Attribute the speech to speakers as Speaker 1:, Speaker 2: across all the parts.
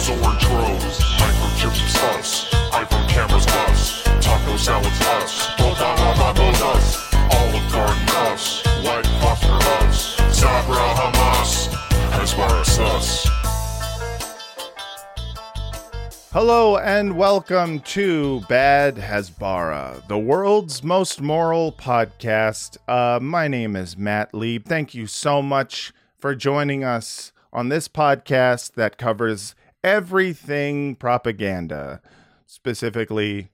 Speaker 1: us. iPhone cameras. Taco us. Olive Garden us. White us. Sabra Hamas. Hezbollah.
Speaker 2: Hello and welcome to Bad Hasbara, the world's most moral podcast. Uh, my name is Matt Lieb. Thank you so much for joining us on this podcast that covers everything propaganda, specifically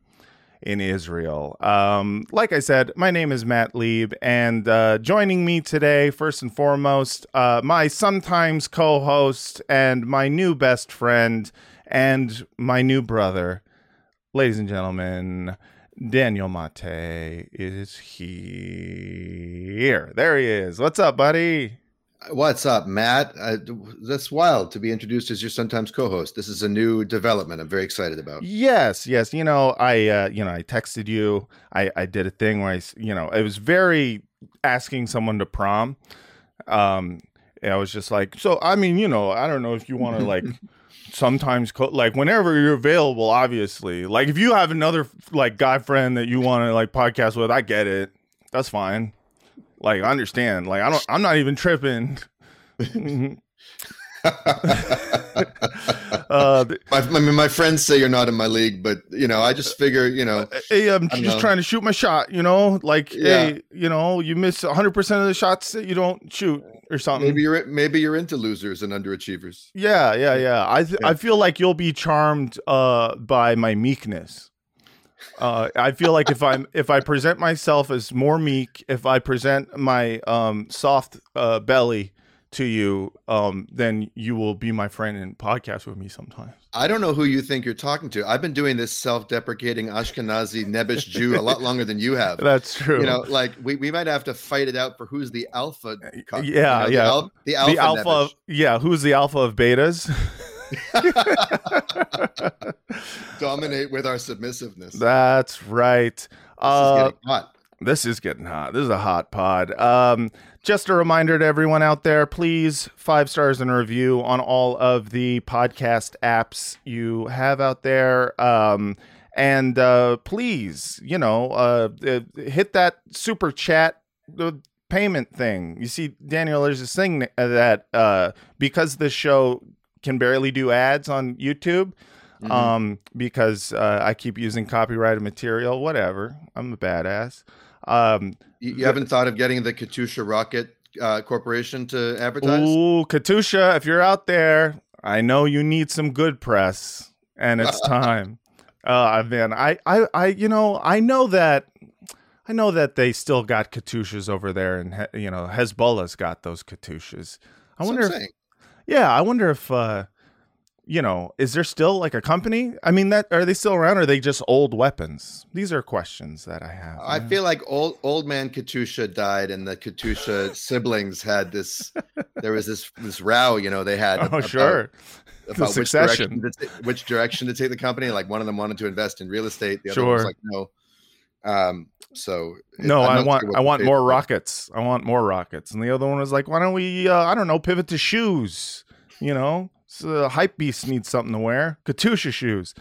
Speaker 2: in Israel. Um, like I said, my name is Matt Lieb, and uh, joining me today, first and foremost, uh, my sometimes co host and my new best friend and my new brother, ladies and gentlemen, Daniel Maté is here. There he is. What's up, buddy?
Speaker 3: What's up, Matt? Uh, that's wild to be introduced as your sometimes co-host. This is a new development. I'm very excited about.
Speaker 2: Yes, yes. You know, I, uh, you know, I texted you. I, I did a thing where I, you know, it was very asking someone to prom. Um, I was just like, so I mean, you know, I don't know if you want to like sometimes co- like whenever you're available obviously like if you have another like guy friend that you want to like podcast with i get it that's fine like i understand like i don't i'm not even tripping
Speaker 3: uh, my, I mean, my friends say you're not in my league, but you know, I just figure, you know,
Speaker 2: hey, I'm just know. trying to shoot my shot. You know, like, yeah. hey, you know, you miss 100 percent of the shots that you don't shoot or something.
Speaker 3: Maybe you're maybe you're into losers and underachievers.
Speaker 2: Yeah, yeah, yeah. I th- yeah. I feel like you'll be charmed uh, by my meekness. Uh, I feel like if I'm if I present myself as more meek, if I present my um, soft uh, belly to you, um, then you will be my friend and podcast with me sometimes.
Speaker 3: I don't know who you think you're talking to. I've been doing this self-deprecating Ashkenazi Nebish Jew a lot longer than you have.
Speaker 2: That's true.
Speaker 3: You know, like we, we might have to fight it out for who's the alpha.
Speaker 2: yeah, you know, yeah. The, al-
Speaker 3: the alpha. The alpha
Speaker 2: of, yeah, who's the alpha of betas?
Speaker 3: Dominate with our submissiveness.
Speaker 2: That's right. This
Speaker 3: uh, is getting hot.
Speaker 2: This is getting hot. This is a hot pod. Um, just a reminder to everyone out there please, five stars and a review on all of the podcast apps you have out there. Um, and uh, please, you know, uh, uh hit that super chat payment thing. You see, Daniel, there's this thing that uh, because this show can barely do ads on YouTube. Mm-hmm. Um, because uh, I keep using copyrighted material, whatever. I'm a badass. Um,
Speaker 3: you, you haven't thought of getting the Katyusha Rocket uh, Corporation to advertise?
Speaker 2: Ooh, Katyusha, if you're out there, I know you need some good press, and it's time. uh, man, I, I, I, you know, I know that. I know that they still got Katyushas over there, and you know Hezbollah's got those Katyushas. I wonder. If, yeah, I wonder if uh, you know, is there still like a company? I mean, that are they still around? Or are they just old weapons? These are questions that I have.
Speaker 3: I feel like old old man Katyusha died, and the Katyusha siblings had this. There was this this row, you know. They had
Speaker 2: oh about, sure
Speaker 3: about which direction, to, which direction to take the company. Like one of them wanted to invest in real estate, the other sure. was like no. Um, so
Speaker 2: no, I want I want more rockets. I want more rockets, and the other one was like, why don't we? Uh, I don't know, pivot to shoes. You know, so hype beast needs something to wear. Katyusha shoes.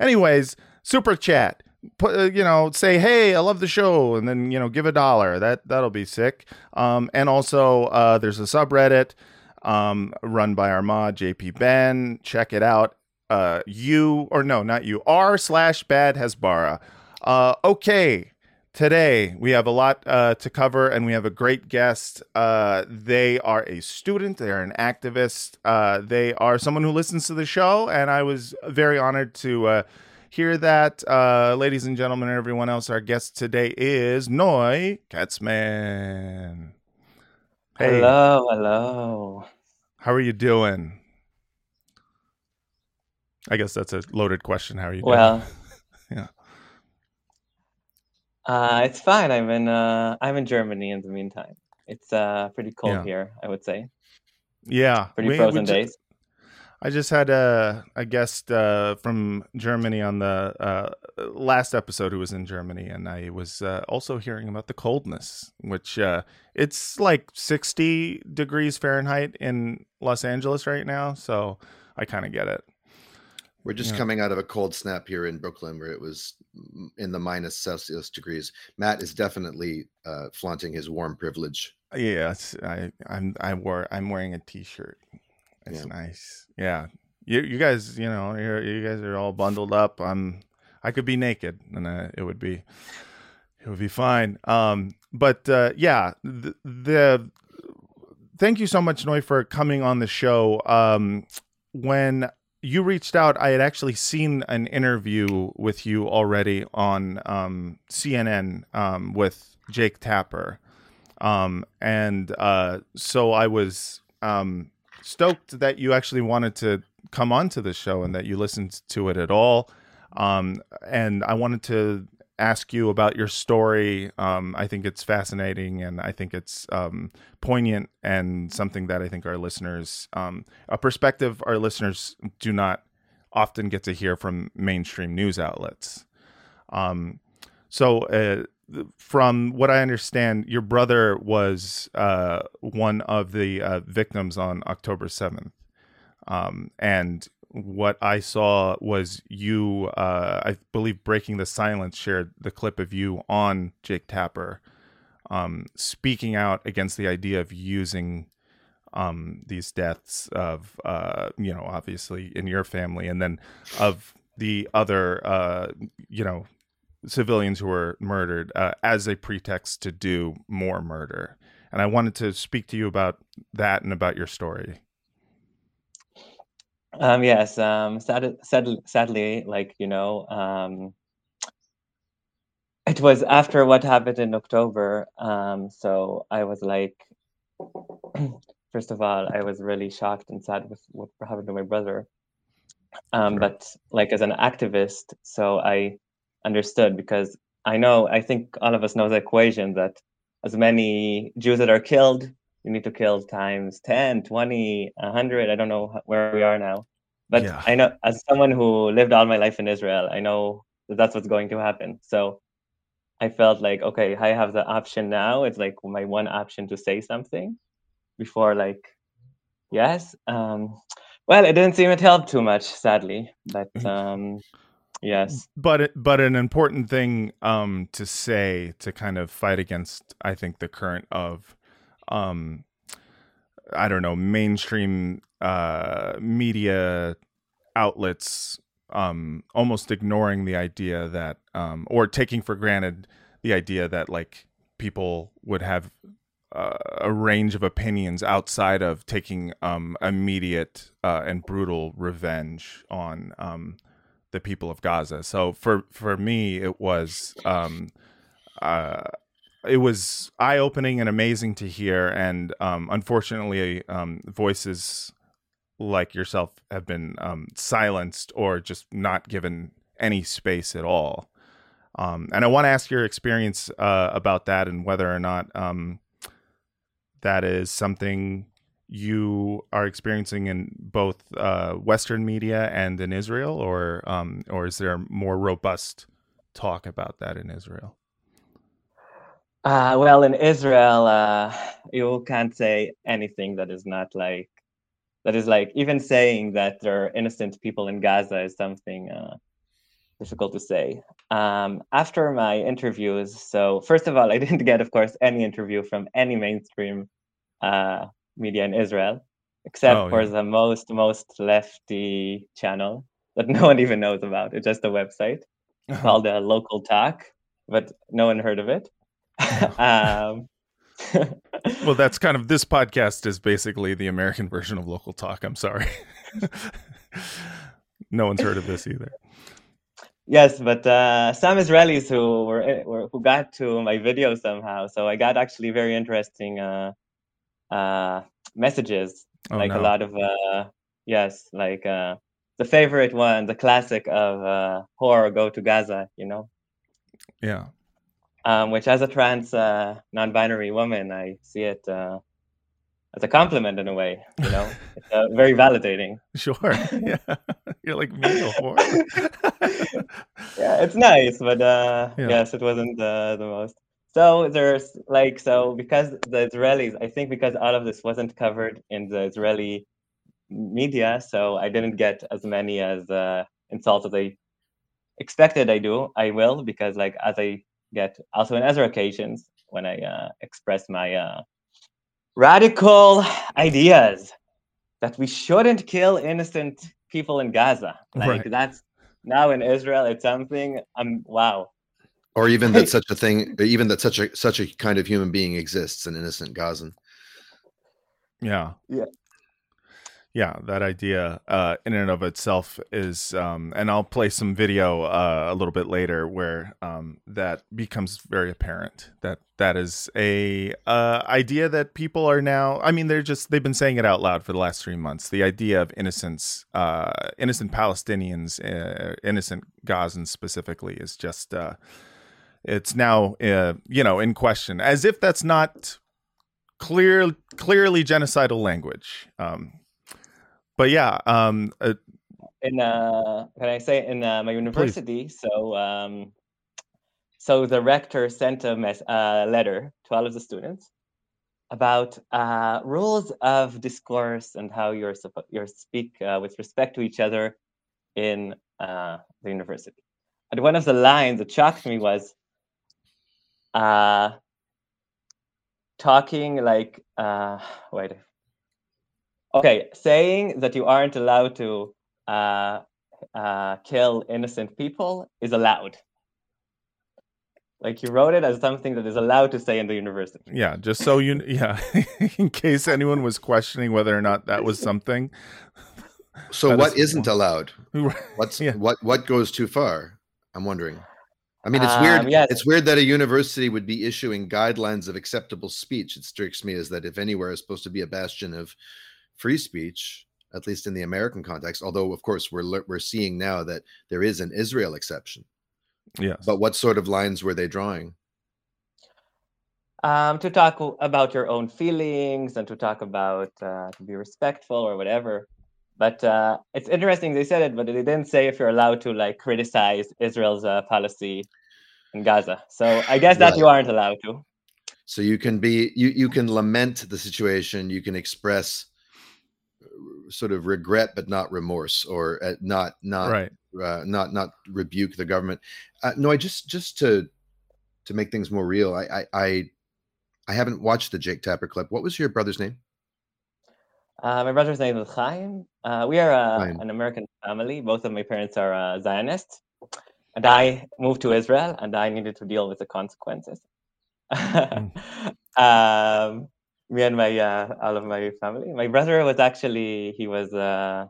Speaker 2: Anyways, super chat. Put, uh, you know, say hey, I love the show, and then you know, give a dollar. That that'll be sick. Um, and also, uh, there's a subreddit um, run by our mod JP Ben. Check it out. Uh, you or no, not you. R slash bad Hasbara. Uh, okay today we have a lot uh, to cover and we have a great guest. Uh, they are a student they're an activist uh, they are someone who listens to the show and i was very honored to uh, hear that. Uh, ladies and gentlemen and everyone else our guest today is Noy Katsman.
Speaker 4: Hey. hello hello.
Speaker 2: How are you doing? I guess that's a loaded question. How are you
Speaker 4: doing? Well uh, it's fine. I'm in uh, I'm in Germany in the meantime. It's uh pretty cold Yeah. here, I would say.
Speaker 2: Yeah,
Speaker 4: Pretty we- frozen days.
Speaker 2: I just had a, a guest uh, from Germany on the uh, last episode who was in Germany, and I was uh, also hearing about the coldness, which uh, it's like 60 degrees Fahrenheit in Los Angeles right now. So I kind of get it.
Speaker 3: We're just
Speaker 2: Yeah.
Speaker 3: coming out of a cold snap here in Brooklyn where it was in the minus Celsius degrees. Matt is definitely uh, flaunting his warm privilege.
Speaker 2: Yes, I I'm I wore I'm wearing a t-shirt. It's
Speaker 3: Yeah.
Speaker 2: nice. Yeah. You you guys, you know, you're, you guys are all bundled up. I'm I could be naked and uh, it would be it would be fine. Um but uh yeah, the, the thank you so much Noy for coming on the show. Um when you reached out, I had actually seen an interview with you already on um CNN um with Jake Tapper. Um and uh so i was um stoked that you actually wanted to come onto the show and that you listened to it at all. Um and i wanted to ask you about your story um i think it's fascinating and i think it's um poignant and something that i think our listeners um a perspective our listeners do not often get to hear from mainstream news outlets um so uh, from what I understand, your brother was uh, one of the uh, victims on October 7th. Um, and what I saw was you, uh, I believe, Breaking the Silence shared the clip of you on Jake Tapper um, speaking out against the idea of using um, these deaths of, uh, you know, obviously in your family and then of the other, uh, you know, civilians who were murdered uh, as a pretext to do more murder. And I wanted to speak to you about that and about your story.
Speaker 4: Um, yes, um, sad, sad, sadly, like, you know, um, it was after what happened in October. Um, so I was like, first of all, I was really shocked and sad with what happened to my brother. Um,
Speaker 2: Sure.
Speaker 4: But like as an activist, so I understood because I know, I think all of us know the equation that as many Jews that are killed, you need to kill times 10, 20, 100. I don't know where we are now. But
Speaker 2: Yeah.
Speaker 4: I know, as someone who lived all my life in Israel, I know that that's what's going to happen. So I felt like, okay, I have the option now. It's like my one option to say something before, like, yes. Um, well, it didn't seem it helped too much, sadly. But um, yes.
Speaker 2: But but an important thing um, to say to kind of fight against, I think, the current of, um, I don't know, mainstream uh, media outlets um, almost ignoring the idea that, um, or taking for granted the idea that like people would have uh, a range of opinions outside of taking um, immediate uh, and brutal revenge on um, the people of Gaza. So for for me, it was um, uh, it was eye opening and amazing to hear. And um, unfortunately, um, voices like yourself have been um, silenced or just not given any space at all. Um, and I want to ask your experience uh, about that and whether or not um, that is something you are experiencing in both uh, Western media and in Israel, or um, or is there more robust talk about that in Israel?
Speaker 4: Uh, well, in Israel, uh, you can't say anything that is not like that is like even saying that there are innocent people in Gaza is something uh, difficult to say. Um, after my interviews, so first of all, I didn't get, of course, any interview from any mainstream uh, media in Israel, except
Speaker 2: Oh,
Speaker 4: for
Speaker 2: yeah.
Speaker 4: the most most lefty channel that no one even knows about. It's just a website called uh, Local Talk, but no one heard of it. um,
Speaker 2: well, that's kind of this podcast is basically the American version of local talk. I'm sorry. no one's heard of this either.
Speaker 4: yes, but uh, some Israelis who were, were who got to my video somehow. So I got actually very interesting uh, uh, messages,
Speaker 2: Oh,
Speaker 4: like a lot of uh, yes, like uh, the favorite one, the classic of uh, horror, go to Gaza. You know.
Speaker 2: Yeah.
Speaker 4: Um, which as a trans uh, non-binary woman, I see it uh, as a compliment in a way. You know, it's uh, very validating.
Speaker 2: Sure. Yeah. You're like me or
Speaker 4: Yeah, it's nice, but uh,
Speaker 2: Yeah.
Speaker 4: yes, it wasn't uh, the most. So there's like so because the Israelis, I think because all of this wasn't covered in the Israeli media, so I didn't get as many as uh, insults as I expected I do, I will because like as I get also in other occasions when I uh, express my uh, radical ideas that we shouldn't kill innocent people in Gaza. Like right. that's now in Israel, it's something. I'm wow.
Speaker 3: Or even that such a thing, even that such a such a kind of human being exists, an innocent Gazan.
Speaker 2: Yeah.
Speaker 4: Yeah
Speaker 2: yeah that idea uh, in and of itself is um, and i'll play some video uh, a little bit later where um, that becomes very apparent that that is a uh, idea that people are now i mean they're just they've been saying it out loud for the last three months. The idea of innocence uh, innocent palestinians uh, innocent gazans specifically is just uh, it's now you know in question as if that's not clear clearly genocidal language. Um, but yeah, um, uh,
Speaker 4: in uh, can I say in uh, my university? Please. So um, so the rector sent a mess, uh, letter to all of the students about uh, rules of discourse and how you're supposed you speak uh, with respect to each other in uh, the university. And one of the lines that shocked me was uh, talking like uh, wait Okay, saying that you aren't allowed to uh, uh, kill innocent people is allowed. Like you wrote it as something that is allowed to say in the university.
Speaker 2: Yeah, just so you, yeah, in case anyone was questioning whether or not that was something.
Speaker 3: So what is not allowed? What's yeah. what what goes too far? I'm wondering. I mean, it's um, weird. Yes. It's weird that a university would be issuing guidelines of acceptable speech. It strikes me as that if anywhere is supposed to be a bastion of free speech, at least in the American context. Although, of course, we're we're seeing now that there is an Israel exception.
Speaker 2: Yes.
Speaker 3: But what sort of lines were they drawing?
Speaker 4: Um, to talk about your own feelings and to talk about uh, to be respectful or whatever. But uh, it's interesting they said it, but they didn't say if you're allowed to like criticize Israel's uh, policy in Gaza. So I guess that right. you aren't allowed to.
Speaker 3: So you can be you you can lament the situation. You can express sort of regret but not remorse or uh, not not
Speaker 2: right.
Speaker 3: uh, not not rebuke the government uh, no i just just to to make things more real I, I i i haven't watched the jake tapper clip what was your brother's name
Speaker 4: uh, my brother's name is Hayim. Uh, we are uh, an American family. Both of my parents are uh, Zionists. And I moved to Israel and I needed to deal with the consequences. mm. um, me and my uh, all of my family. My brother was actually he was uh,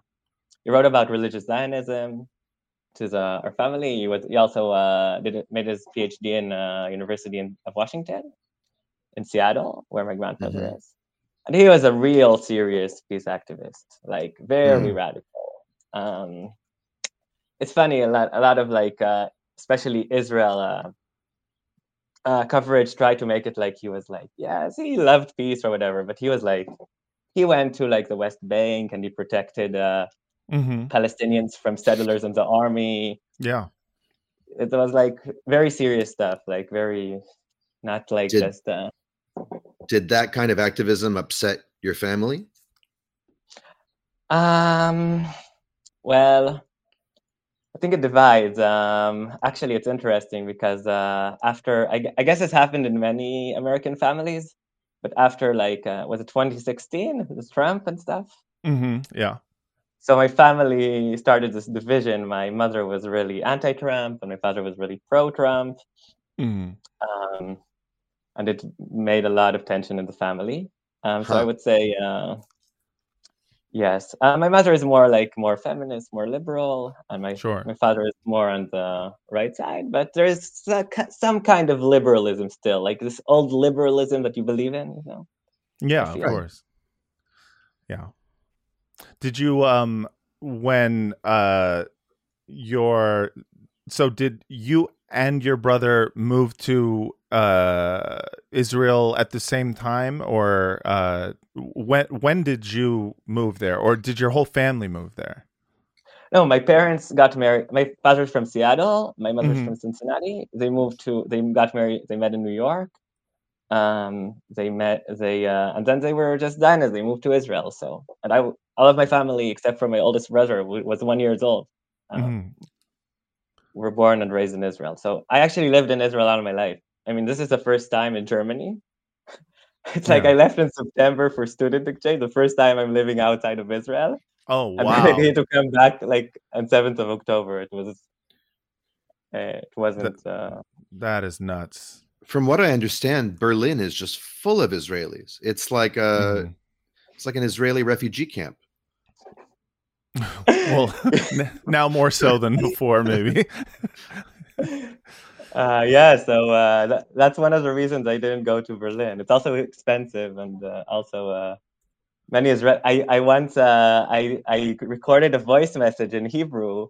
Speaker 4: he wrote about religious Zionism to the, our family. He was he also uh, did made his PhD in uh, University in, of Washington in Seattle, where my grandfather mm-hmm. is, and he was a real serious peace activist, like very mm. radical. Um, it's funny a lot a lot of like uh, especially Israel uh, coverage tried to make it like he was like, yes, he loved peace or whatever, but he was like, he went to like the West Bank and he protected uh, mm-hmm. Palestinians from settlers and the army.
Speaker 2: Yeah,
Speaker 4: it was like very serious stuff, like very not like did, just. Uh,
Speaker 3: did that kind of activism upset your family?
Speaker 4: Um, well, I think it divides. Um, actually, it's interesting because uh, after I, I, guess it's happened in many American families, but after like uh, was it 2016? with Trump and stuff.
Speaker 2: Mm-hmm. Yeah.
Speaker 4: So my family started this division. My mother was really anti-Trump, and my father was really pro-Trump. Mm-hmm. Um, and it made a lot of tension in the family. Um, so huh. I would say uh, Yes, uh, my mother is more like more feminist, more liberal, and my
Speaker 2: sure.
Speaker 4: my father is more on the right side. But there is some kind of liberalism still, like this old liberalism that you believe in. You know?
Speaker 2: Yeah, of course. Yeah. Did you um when uh your so did you and your brother move to uh, Israel at the same time, or uh, when when did you move there, or did your whole family move there?
Speaker 4: No, my parents got married. My father's from Seattle. My mother's mm-hmm. from Cincinnati. They moved to. They got married. They met in New York. Um, they met. They uh, and then they were just done as they moved to Israel. So, and I, all of my family except for my oldest brother was one years old. um, mm-hmm. were born and raised in Israel. So I actually lived in Israel all of my life. I mean, this is the first time in Germany. It's yeah. like I left in September for student exchange. The first time I'm living outside of Israel.
Speaker 2: Oh wow!
Speaker 4: And I need to come back like on seventh of October. It was. Uh, it wasn't.
Speaker 2: That, uh, that is nuts.
Speaker 3: From what I understand, Berlin is just full of Israelis. It's like a, mm. it's like an Israeli refugee camp.
Speaker 2: well, now more so than before, maybe.
Speaker 4: Uh, yeah, so uh, that, that's one of the reasons I didn't go to Berlin. It's also expensive, and uh, also uh, many Israel. I I once uh, I I recorded a voice message in Hebrew,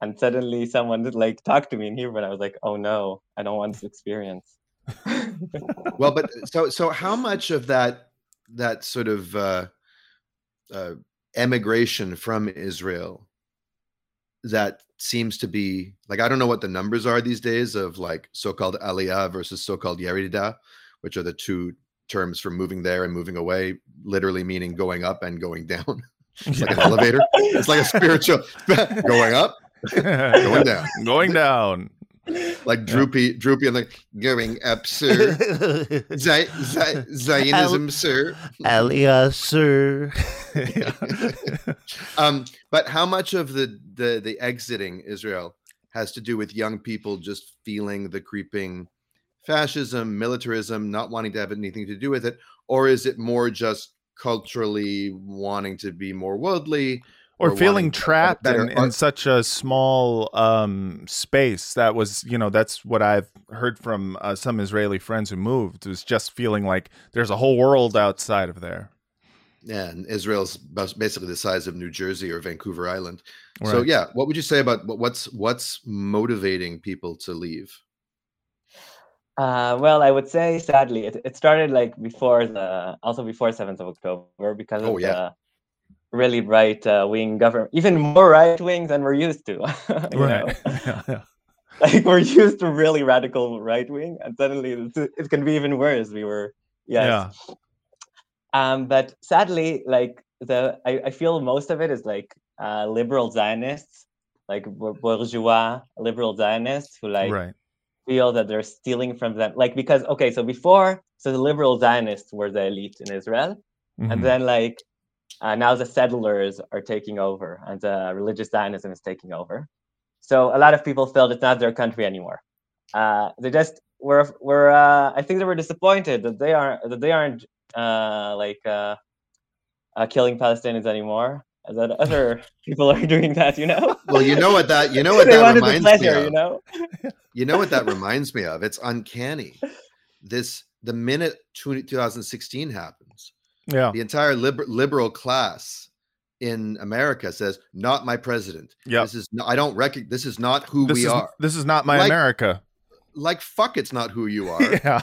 Speaker 4: and suddenly someone like talked to me in Hebrew, and I was like, oh no, I don't want this experience.
Speaker 3: well, but so so how much of that that sort of uh, emigration from Israel that seems to be like I don't know what the numbers are these days of like so-called aliyah versus so-called yerida, which are the two terms for moving there and moving away, literally meaning going up and going down. it's like an elevator. It's like a spiritual going up, going down,
Speaker 2: going down
Speaker 3: like droopy, droopy, and like going up, sir. Z- Z- Zionism, Al- sir.
Speaker 2: Aliyah, sir.
Speaker 3: um, but how much of the, the the exiting Israel has to do with young people just feeling the creeping fascism, militarism, not wanting to have anything to do with it, or is it more just culturally wanting to be more worldly?
Speaker 2: Or, feeling trapped in, in, such a small um, space that was you know that's what i've heard from uh, some israeli friends who moved It was just feeling like there's a whole world outside of there
Speaker 3: yeah and israel's basically the size of new jersey or vancouver island right. so yeah what would you say about what's what's motivating people to leave
Speaker 4: uh, well, I would say sadly, it, it started like before the also before seventh of October because oh, of yeah. the really right uh, wing government, even more right wing than we're used to. right. yeah, yeah. Like we're used to really radical right wing, and suddenly it can be even worse. We were, yes. yeah. Um, but sadly, like the I, I feel most of it is like uh, liberal Zionists, like bourgeois liberal Zionists who like right. feel that they're stealing from them. Like because okay, so before, so the liberal Zionists were the elite in Israel, mm-hmm. and then like uh, now the settlers are taking over and the religious Zionism is taking over. So a lot of people felt it's not their country anymore. Uh, they just were were uh, I think they were disappointed that they aren't that they aren't uh, like uh, uh, killing Palestinians anymore. That other people are doing that, you know.
Speaker 3: Well, you know what that you know what that reminds pleasure, me of. You know, you know what that reminds me of. It's uncanny. This the minute 2016 happens,
Speaker 2: yeah.
Speaker 3: The entire liber- liberal class in America says, "Not my president."
Speaker 2: Yeah.
Speaker 3: This is no, I don't recognize. This is not who
Speaker 2: this
Speaker 3: we
Speaker 2: is,
Speaker 3: are.
Speaker 2: This is not my like, America.
Speaker 3: Like fuck, it's not who you are.
Speaker 2: yeah.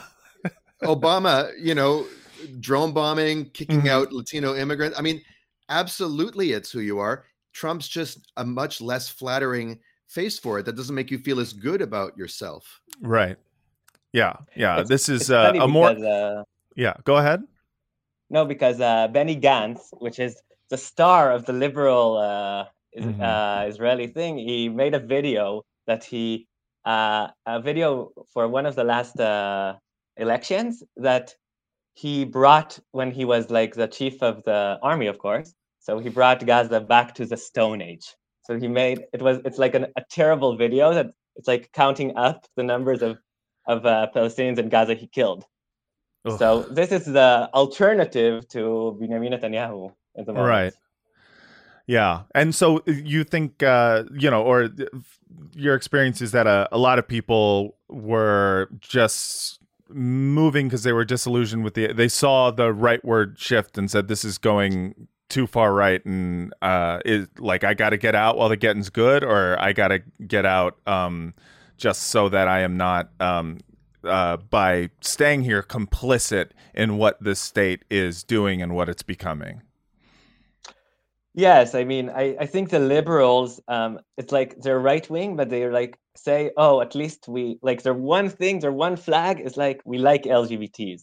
Speaker 3: Obama, you know, drone bombing, kicking mm-hmm. out Latino immigrants. I mean, absolutely, it's who you are. Trump's just a much less flattering face for it. That doesn't make you feel as good about yourself.
Speaker 2: Right. Yeah. Yeah. It's, this is uh, a more. uh... Yeah. Go ahead.
Speaker 4: No, because uh, Benny Gantz, which is the star of the liberal uh, mm-hmm. uh, Israeli thing, he made a video that he uh, a video for one of the last uh, elections that he brought when he was like the chief of the army, of course. So he brought Gaza back to the Stone Age. So he made it was it's like an, a terrible video that it's like counting up the numbers of of uh, Palestinians in Gaza he killed. Ugh. So this is the alternative to Benjamin Netanyahu at the moment.
Speaker 2: Right. Yeah, and so uh, you think uh, you know, or your experience is that a, a lot of people were just moving because they were disillusioned with the. They saw the rightward shift and said, "This is going too far right," and uh, is like I got to get out while the getting's good, or I got to get out um, just so that I am not um, uh, by staying here complicit in what this state is doing and what it's becoming.
Speaker 4: Yes, I mean, I, I think the liberals, um, it's like they're right wing, but they're like say, oh, at least we like their one thing, their one flag is like we like LGBTs.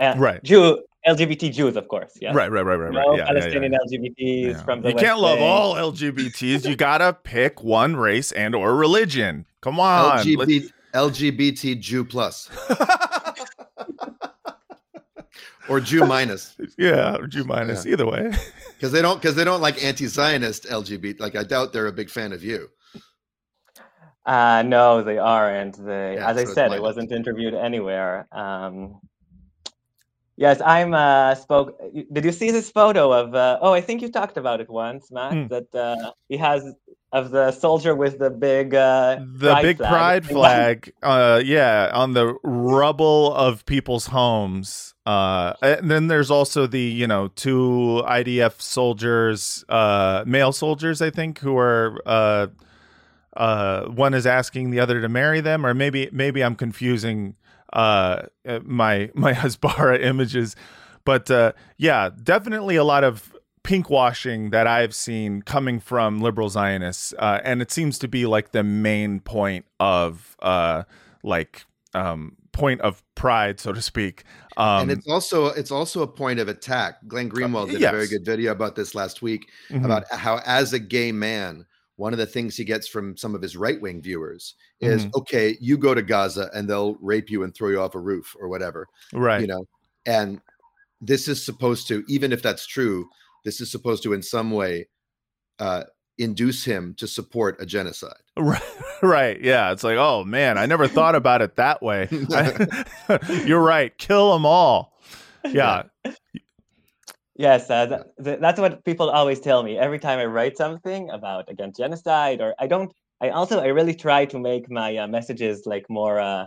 Speaker 4: Uh, right. Jew LGBT Jews, of course. Yeah.
Speaker 2: Right, right, right, right,
Speaker 4: no
Speaker 2: right. Yeah,
Speaker 4: Palestinian yeah, yeah. LGBTs yeah. from the
Speaker 2: You
Speaker 4: West
Speaker 2: can't love all LGBTs. you gotta pick one race and or religion. Come on.
Speaker 3: LGBT, LGBT Jew plus. or Jew minus.
Speaker 2: Yeah, Jew minus. Either way.
Speaker 3: Because they don't because they don't like anti-Zionist LGBT. Like I doubt they're a big fan of you.
Speaker 4: Uh, no, they aren't. They, yeah, as so I said, it wasn't interviewed anywhere. Um, Yes, I'm uh spoke. Did you see this photo of? Uh, oh, I think you talked about it once, Matt. Mm. That uh, he has of the soldier with the big uh,
Speaker 2: the pride big flag. pride flag. Uh, yeah, on the rubble of people's homes. Uh, and then there's also the you know two IDF soldiers, uh, male soldiers, I think, who are uh, uh, one is asking the other to marry them, or maybe maybe I'm confusing uh, my my Hasbara images. But uh, yeah, definitely a lot of pink washing that I've seen coming from liberal Zionists, uh, and it seems to be like the main point of uh, like um, point of pride, so to speak.
Speaker 3: Um, and it's also it's also a point of attack. Glenn Greenwald did yes. a very good video about this last week mm-hmm. about how, as a gay man, one of the things he gets from some of his right wing viewers is mm-hmm. okay, you go to Gaza and they'll rape you and throw you off a roof or whatever.
Speaker 2: Right.
Speaker 3: You know, and this is supposed to, even if that's true, this is supposed to in some way uh, induce him to support a genocide.
Speaker 2: Right. Right. Yeah. It's like, oh man, I never thought about it that way. you're right. Kill them all. Yeah.
Speaker 4: Yes, uh, th- th- that's what people always tell me every time I write something about against genocide. Or I don't. I also I really try to make my uh, messages like more uh,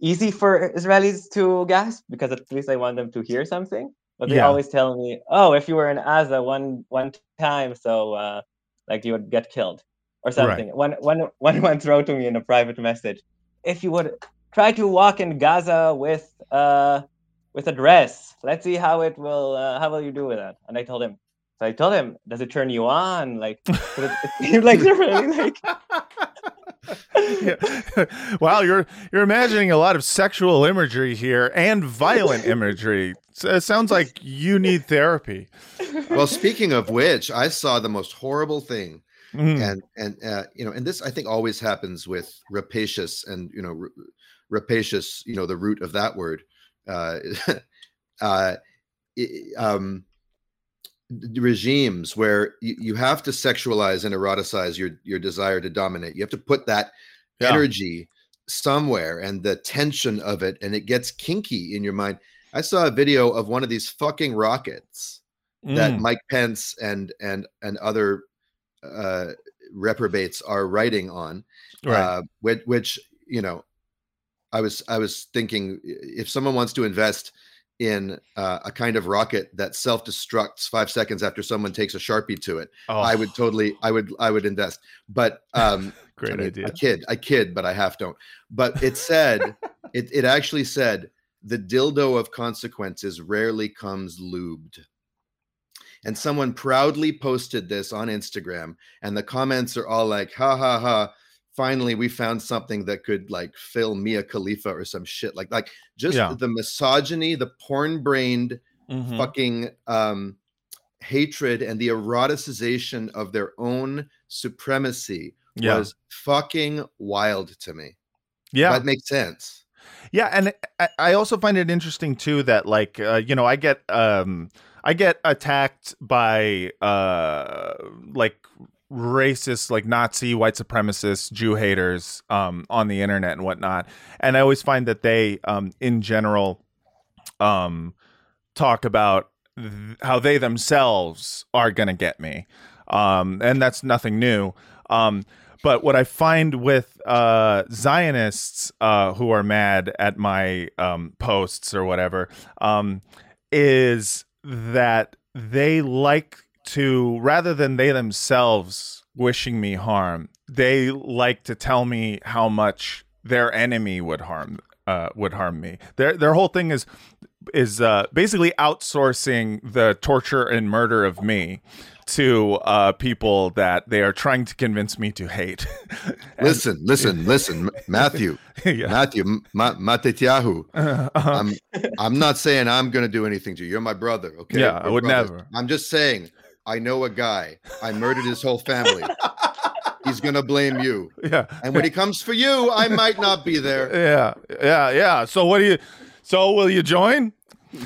Speaker 4: easy for Israelis to grasp because at least I want them to hear something. But they yeah. always tell me, "Oh, if you were in Gaza one one time, so uh, like you would get killed or something." Right. One one one once wrote to me in a private message, "If you would try to walk in Gaza with uh with a dress. Let's see how it will. Uh, how will you do with that? And I told him. So I told him, does it turn you on? Like, it, it like really like.
Speaker 2: Yeah. Wow, you're you're imagining a lot of sexual imagery here and violent imagery. It sounds like you need therapy.
Speaker 3: Well, speaking of which, I saw the most horrible thing, mm. and and uh, you know, and this I think always happens with rapacious and you know, rapacious. You know, the root of that word uh, uh, um, regimes where you, you have to sexualize and eroticize your your desire to dominate. You have to put that yeah. energy somewhere and the tension of it, and it gets kinky in your mind. I saw a video of one of these fucking rockets mm. that Mike Pence and and and other uh, reprobates are writing on, right. uh, which, which you know I was I was thinking if someone wants to invest in uh, a kind of rocket that self destructs five seconds after someone takes a sharpie to it, oh. I would totally I would I would invest. But um,
Speaker 2: great I mean, idea.
Speaker 3: I kid, I kid, but I half don't. But it said it it actually said the dildo of consequences rarely comes lubed. And someone proudly posted this on Instagram, and the comments are all like, ha ha ha finally we found something that could like fill Mia Khalifa or some shit like like just yeah. the misogyny, the porn brained mm-hmm. fucking um hatred and the eroticization of their own supremacy yeah. was fucking wild to me.
Speaker 2: Yeah.
Speaker 3: That makes sense.
Speaker 2: Yeah, and I also find it interesting too that like uh, you know I get um I get attacked by uh like racist like nazi white supremacist jew haters um, on the internet and whatnot. And i always find that they um, in general um, talk about th- how they themselves are gonna get me. Um, and that's nothing new. Um, but what i find with uh, zionists uh, who are mad at my um, posts or whatever is that they like to rather than they themselves wishing me harm, they like to tell me how much their enemy would harm uh, would harm me. Their their whole thing is is uh, basically outsourcing the torture and murder of me to uh, people that they are trying to convince me to hate.
Speaker 3: and, listen, listen, listen, Matthew, yeah. Matthew, Ma-. Uh, uh-huh. I'm, I'm not saying I'm going to do anything to you. You're my brother. Okay.
Speaker 2: Yeah, We're I would brothers. never.
Speaker 3: I'm just saying, I know a guy. I murdered his whole family. He's going to blame you.
Speaker 2: Yeah.
Speaker 3: And when he comes for you, I might not be there.
Speaker 2: Yeah. Yeah. Yeah. So what do you, so will you join?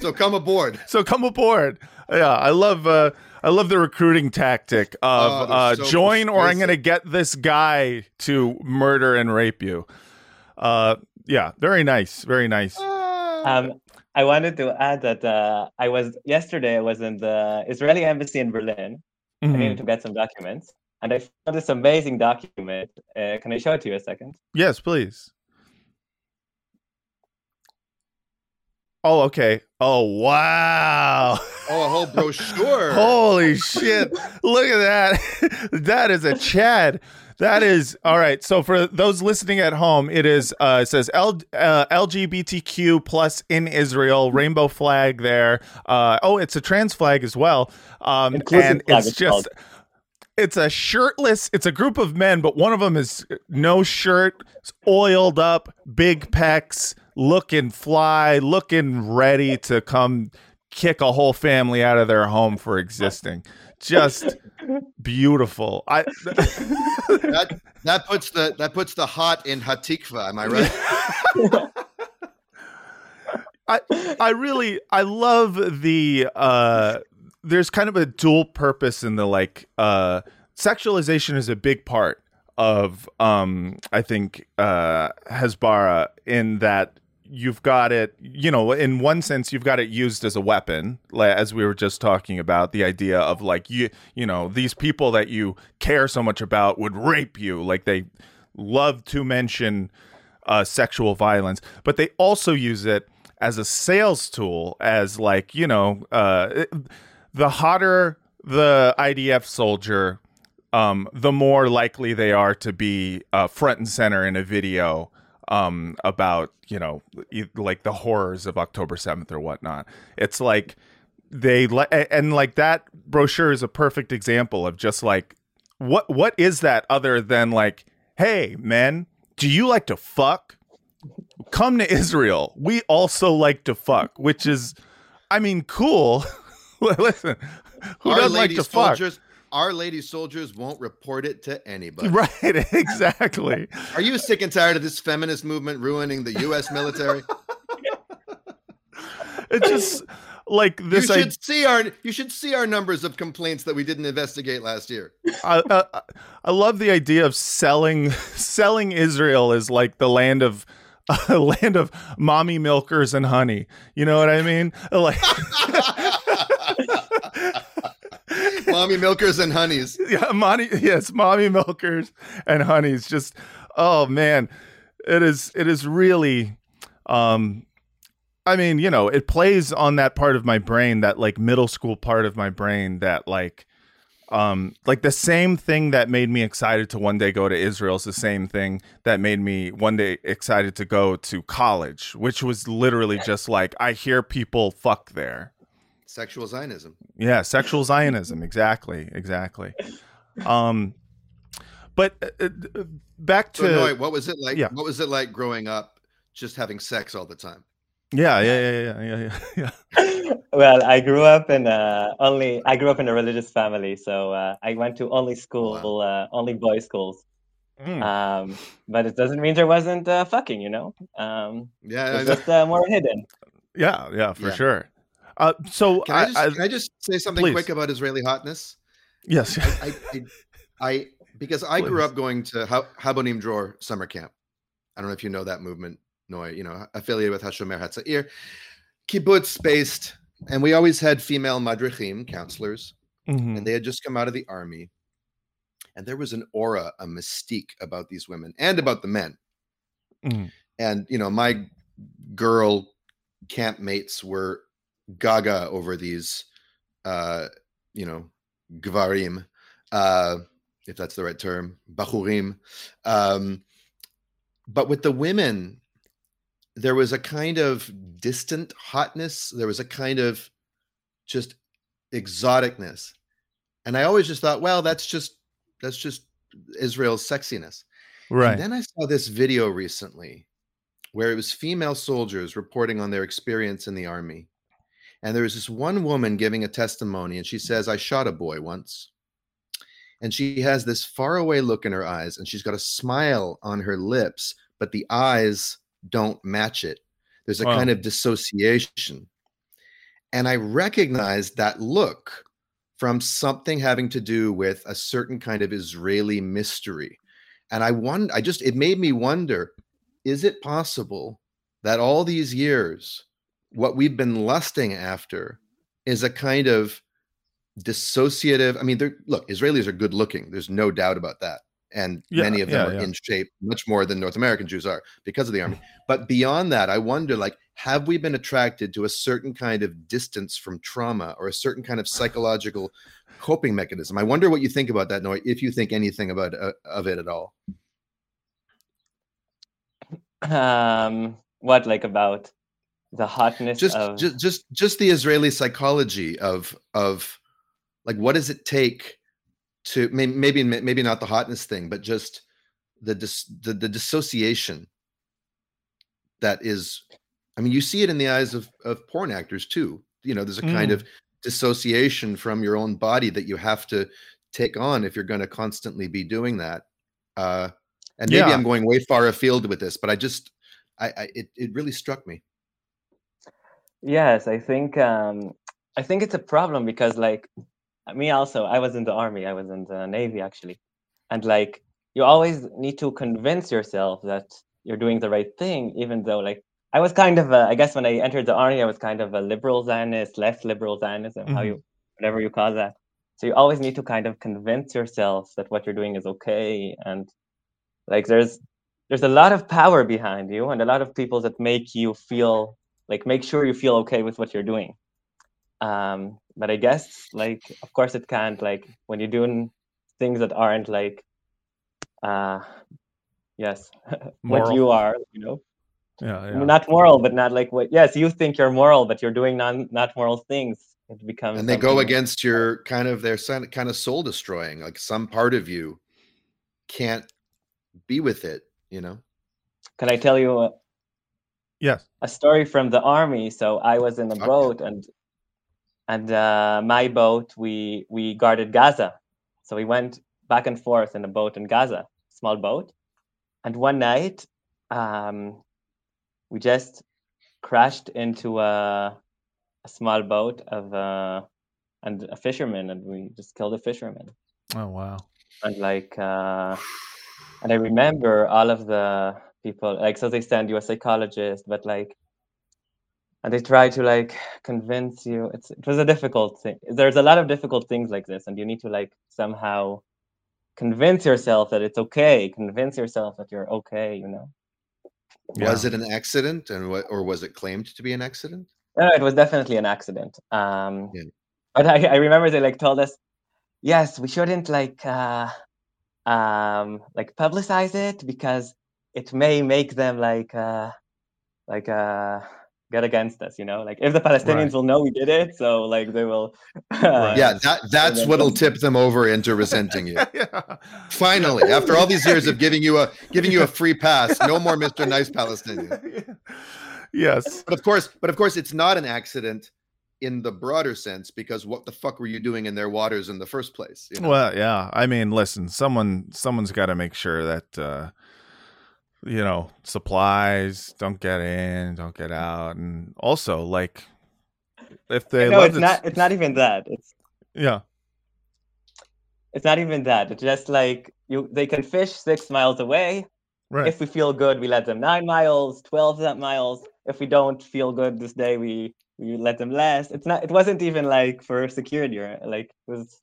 Speaker 3: so come aboard.
Speaker 2: So come aboard. Yeah, I love uh I love the recruiting tactic of oh, uh, so join or I'm going to get this guy to murder and rape you. Uh yeah, very nice, very nice.
Speaker 4: Um I wanted to add that uh, I was yesterday I was in the Israeli embassy in Berlin. Mm-hmm. I needed to get some documents and I found this amazing document. Uh, can I show it to you a second?
Speaker 2: Yes, please. Oh, okay. Oh, wow.
Speaker 3: Oh, a whole brochure.
Speaker 2: Holy shit. Look at that. that is a Chad. That is all right. So for those listening at home, it is uh it says L, uh, LGBTQ plus in Israel, rainbow flag there. Uh oh, it's a trans flag as well. Um and it's just called. it's a shirtless it's a group of men but one of them is no shirt oiled up big pecs looking fly, looking ready to come kick a whole family out of their home for existing. Just beautiful. I
Speaker 3: that that puts the that puts the hot in Hatikva. Am I right?
Speaker 2: I I really I love the uh there's kind of a dual purpose in the like uh sexualization is a big part of um I think uh Hasbara in that you've got it, you know, in one sense, you've got it used as a weapon, as we were just talking about the idea of like, you, you know, these people that you care so much about would rape you. Like they love to mention uh, sexual violence, but they also use it as a sales tool, as like, you know, uh, the hotter the IDF soldier, um, the more likely they are to be uh, front and center in a video um, about you know like the horrors of October seventh or whatnot. It's like they and like that brochure is a perfect example of just like what what is that other than like hey men do you like to fuck? Come to israel. We also like to fuck which is i mean cool. Listen who Our doesn't like to soldiers, fuck
Speaker 3: our lady soldiers won't report it to anybody.
Speaker 2: Right, exactly.
Speaker 3: Are you sick and tired of this feminist movement ruining the U.S. military?
Speaker 2: it's just like this.
Speaker 3: You should I, see our you should see our numbers of complaints that we didn't investigate last year.
Speaker 2: I, uh, I, I love the idea of selling selling Israel as like the land of a land of mommy milkers and honey. You know what I mean? Like
Speaker 3: mommy milkers and honeys.
Speaker 2: Yeah, mommy. Yes, mommy milkers and honeys. Just oh man, it is. It is really. Um, I mean, you know, it plays on that part of my brain, that like middle school part of my brain, that like, um, like the same thing that made me excited to one day go to Israel is the same thing that made me one day excited to go to college, which was literally just like I hear people fuck there.
Speaker 3: Sexual Zionism.
Speaker 2: Yeah, sexual Zionism. Exactly. Exactly. Um, but uh, uh back to
Speaker 3: so, what was it like? Yeah. What was it like growing up, just having sex all the time?
Speaker 2: Yeah, yeah, yeah, yeah, yeah,
Speaker 4: yeah. well, I grew up in a only. I grew up in a religious family, so uh, I went to only school, wow. uh, only boys' schools. Mm. Um, but it doesn't mean there wasn't uh, fucking, you know. Um,
Speaker 3: yeah,
Speaker 4: it's just uh, more hidden.
Speaker 2: Yeah, yeah, for yeah. sure. Uh, so
Speaker 3: can I, just, I, can I just say something please. quick about Israeli hotness?
Speaker 2: Yes.
Speaker 3: I, I, I because I please. grew up going to Habonim Dror summer camp. I don't know if you know that movement, Noy, you know, affiliated with Hashomer Hatzair. Kibbutz based, and we always had female madrichim, counselors, mm-hmm. and they had just come out of the army. And there was an aura, a mystique about these women and about the men. Mm-hmm. And, you know, my girl camp mates were gaga over these uh you know gvarim uh if that's the right term bachurim um but with the women there was a kind of distant hotness there was a kind of just exoticness. And I always just thought, well, that's just that's just Israel's sexiness.
Speaker 2: Right.
Speaker 3: And then I saw this video recently where it was female soldiers reporting on their experience in the army. And there was this one woman giving a testimony, and she says, I shot a boy once. And she has this faraway look in her eyes, and she's got a smile on her lips, but the eyes don't match it. There's a wow. kind of dissociation. And I recognized that look from something having to do with a certain kind of Israeli mystery. And I wonder, I just, it made me wonder is it possible that all these years, what we've been lusting after is a kind of dissociative? I mean, look, Israelis are good looking. There's no doubt about that. And yeah, many of them yeah, are yeah. in shape much more than North American Jews are because of the army. But beyond that, I wonder like, have we been attracted to a certain kind of distance from trauma or a certain kind of psychological coping mechanism? I wonder what you think about that, Noy, if you think anything about uh, of it at all.
Speaker 4: um what like about the hotness
Speaker 3: just
Speaker 4: of...
Speaker 3: just just just the israeli psychology of of like what does it take to maybe maybe not the hotness thing but just the dis, the, the dissociation that is i mean you see it in the eyes of of porn actors too you know there's a mm. kind of dissociation from your own body that you have to take on if you're going to constantly be doing that uh and maybe yeah. I'm going way far afield with this, but I just, I, I it, it really struck me.
Speaker 4: Yes, I think, um, I think it's a problem because like me also, I was in the army, I was in the navy actually, and like you always need to convince yourself that you're doing the right thing, even though like I was kind of, a, I guess when I entered the army, I was kind of a liberal Zionist, left liberal Zionist, mm-hmm. how you, whatever you call that. So you always need to kind of convince yourself that what you're doing is okay and like there's there's a lot of power behind you and a lot of people that make you feel like make sure you feel okay with what you're doing. Um but i guess like of course it can't like when you're doing things that aren't like uh yes what you are you know?
Speaker 2: Yeah, yeah,
Speaker 4: not moral but not like what yes you think you're moral but you're doing non not moral things. It becomes
Speaker 3: and they go against your kind of their kind of soul destroying. Like some part of you can't be with it you know?
Speaker 4: Can i tell you a,
Speaker 2: yes.
Speaker 4: A story from the army. So i was in a okay. boat and and uh, my boat we we guarded gaza. So we went back and forth in a boat in gaza small boat. And one night um, we just crashed into a, a small boat of uh, and a fisherman and we just killed a fisherman.
Speaker 2: Oh wow.
Speaker 4: And like uh, and I remember all of the people, like, so they send you a psychologist, but like, and they try to like convince you. It's it was a difficult thing. There's a lot of difficult things like this, and you need to like somehow convince yourself that it's okay. Convince yourself that you're okay. You know.
Speaker 3: Was it an accident, and what, or was it claimed to be an accident?
Speaker 4: No, it was definitely an accident. Um, yeah. But I, I remember they like told us, yes, we shouldn't like uh, um, like publicize it because it may make them like uh, like uh, get against us. You know, like if the Palestinians right. will know we did it, so like they will.
Speaker 3: Uh, yeah, that that's what'll tip them over into resenting you. yeah. Finally, after all these years of giving you a giving you a free pass, no more Mr. Nice Palestinian.
Speaker 2: yes,
Speaker 3: but of course, but of course, it's not an accident in the broader sense because what the fuck were you doing in their waters in the first place
Speaker 2: you know? well yeah i mean listen someone someone's got to make sure that uh you know supplies don't get in don't get out and also like if they
Speaker 4: no it's not it's not even that it's
Speaker 2: yeah
Speaker 4: it's not even that it's just like you they can fish six miles away right if we feel good we let them nine miles 12 miles if we don't feel good this day we we let them last. It's not. It wasn't even like for security or like it was.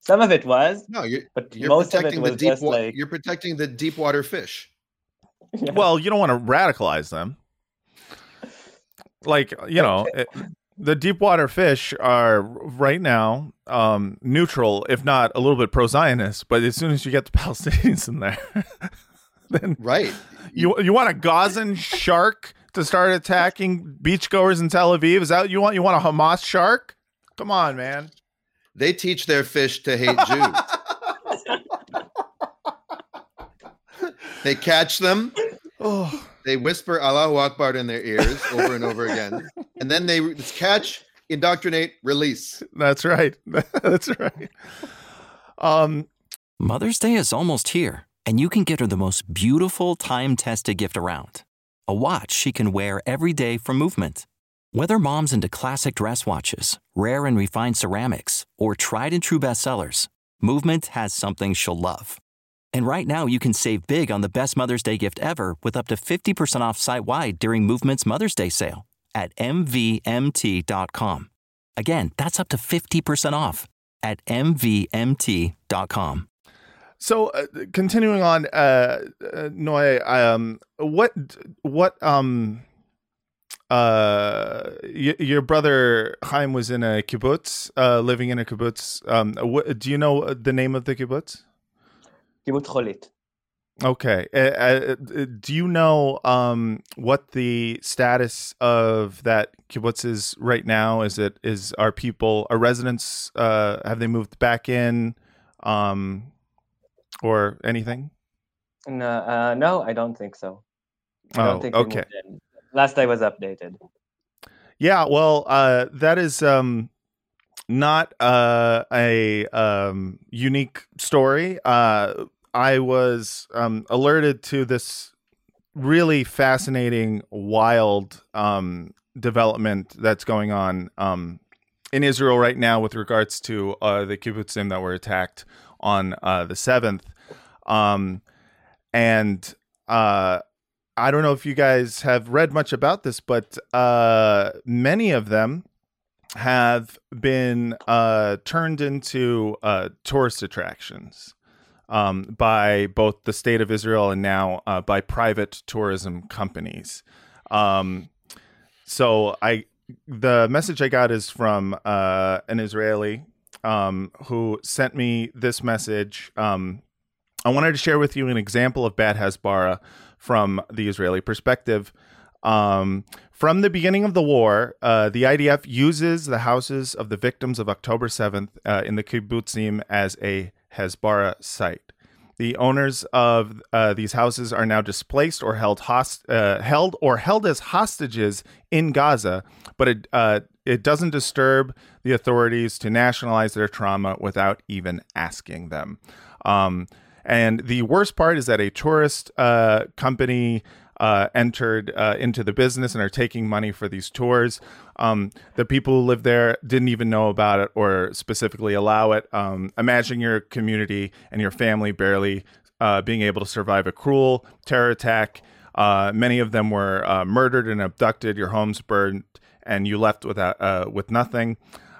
Speaker 4: Some of it was.
Speaker 3: No, you're. But you're most protecting of it was the deep. Wa- like, you're protecting the deep water fish.
Speaker 2: Well, you don't want to radicalize them. Like you know, it, the deep water fish are right now um, neutral, if not a little bit pro-Zionist. But as soon as you get the Palestinians in there, then
Speaker 3: right,
Speaker 2: you you want a Gazan shark to start attacking beachgoers in Tel Aviv? Is that what you want? You want a Hamas shark? Come on, man.
Speaker 3: They teach their fish to hate Jews. They catch them. Oh. They whisper Allahu Akbar in their ears over and over again. And then they catch, indoctrinate, release.
Speaker 2: That's right. That's right. Um,
Speaker 5: Mother's Day is almost here, and you can get her the most beautiful time tested gift around a watch she can wear every day from movement. Whether mom's into classic dress watches, rare and refined ceramics, or tried and true bestsellers, Movement has something she'll love. And right now, you can save big on the best Mother's Day gift ever with up to 50% off site wide during Movement's Mother's Day sale at MVMT.com. Again, that's up to 50% off at MVMT.com.
Speaker 2: So, uh, continuing on, uh, uh, Noy, um, what, what, um, uh, y- your brother Hayim was in a kibbutz, uh, living in a kibbutz. Um, what, do you know the name of the kibbutz?
Speaker 4: Holit.
Speaker 2: Okay. Uh, uh, do you know um, what the status of that kibbutz is right now? Is it is our people, our residents, uh, have they moved back in, um, or anything?
Speaker 4: No, uh, no, I don't think so.
Speaker 2: I oh, don't think okay.
Speaker 4: Last I was updated.
Speaker 2: Yeah, well, uh, that is um, not uh, a um, unique story. I was um, alerted to this really fascinating, wild um, development that's going on um, in Israel right now with regards to uh, the kibbutzim that were attacked on uh, the seventh, um, and uh, I don't know if you guys have read much about this, but uh, many of them have been uh, turned into uh, tourist attractions um, by both the state of Israel and now uh, by private tourism companies. Um, so I, the message I got is from uh, an Israeli um, who sent me this message. Um, I wanted to share with you an example of bad Hasbara from the Israeli perspective. Um, from the beginning of the war, uh, the IDF uses the houses of the victims of October 7th uh, in the kibbutzim as a Hasbara site. The owners of uh, these houses are now displaced or held host- uh, held or held as hostages in Gaza, but it uh, it doesn't disturb the authorities to nationalize their trauma without even asking them. Um, and the worst part is that a tourist uh, company uh, entered uh, into the business and are taking money for these tours. Um, the people who live there didn't even know about it or specifically allow it. Um, imagine your community and your family barely uh, being able to survive a cruel terror attack. Uh, many of them were uh, murdered and abducted. Your homes burned, and you left without uh, with nothing.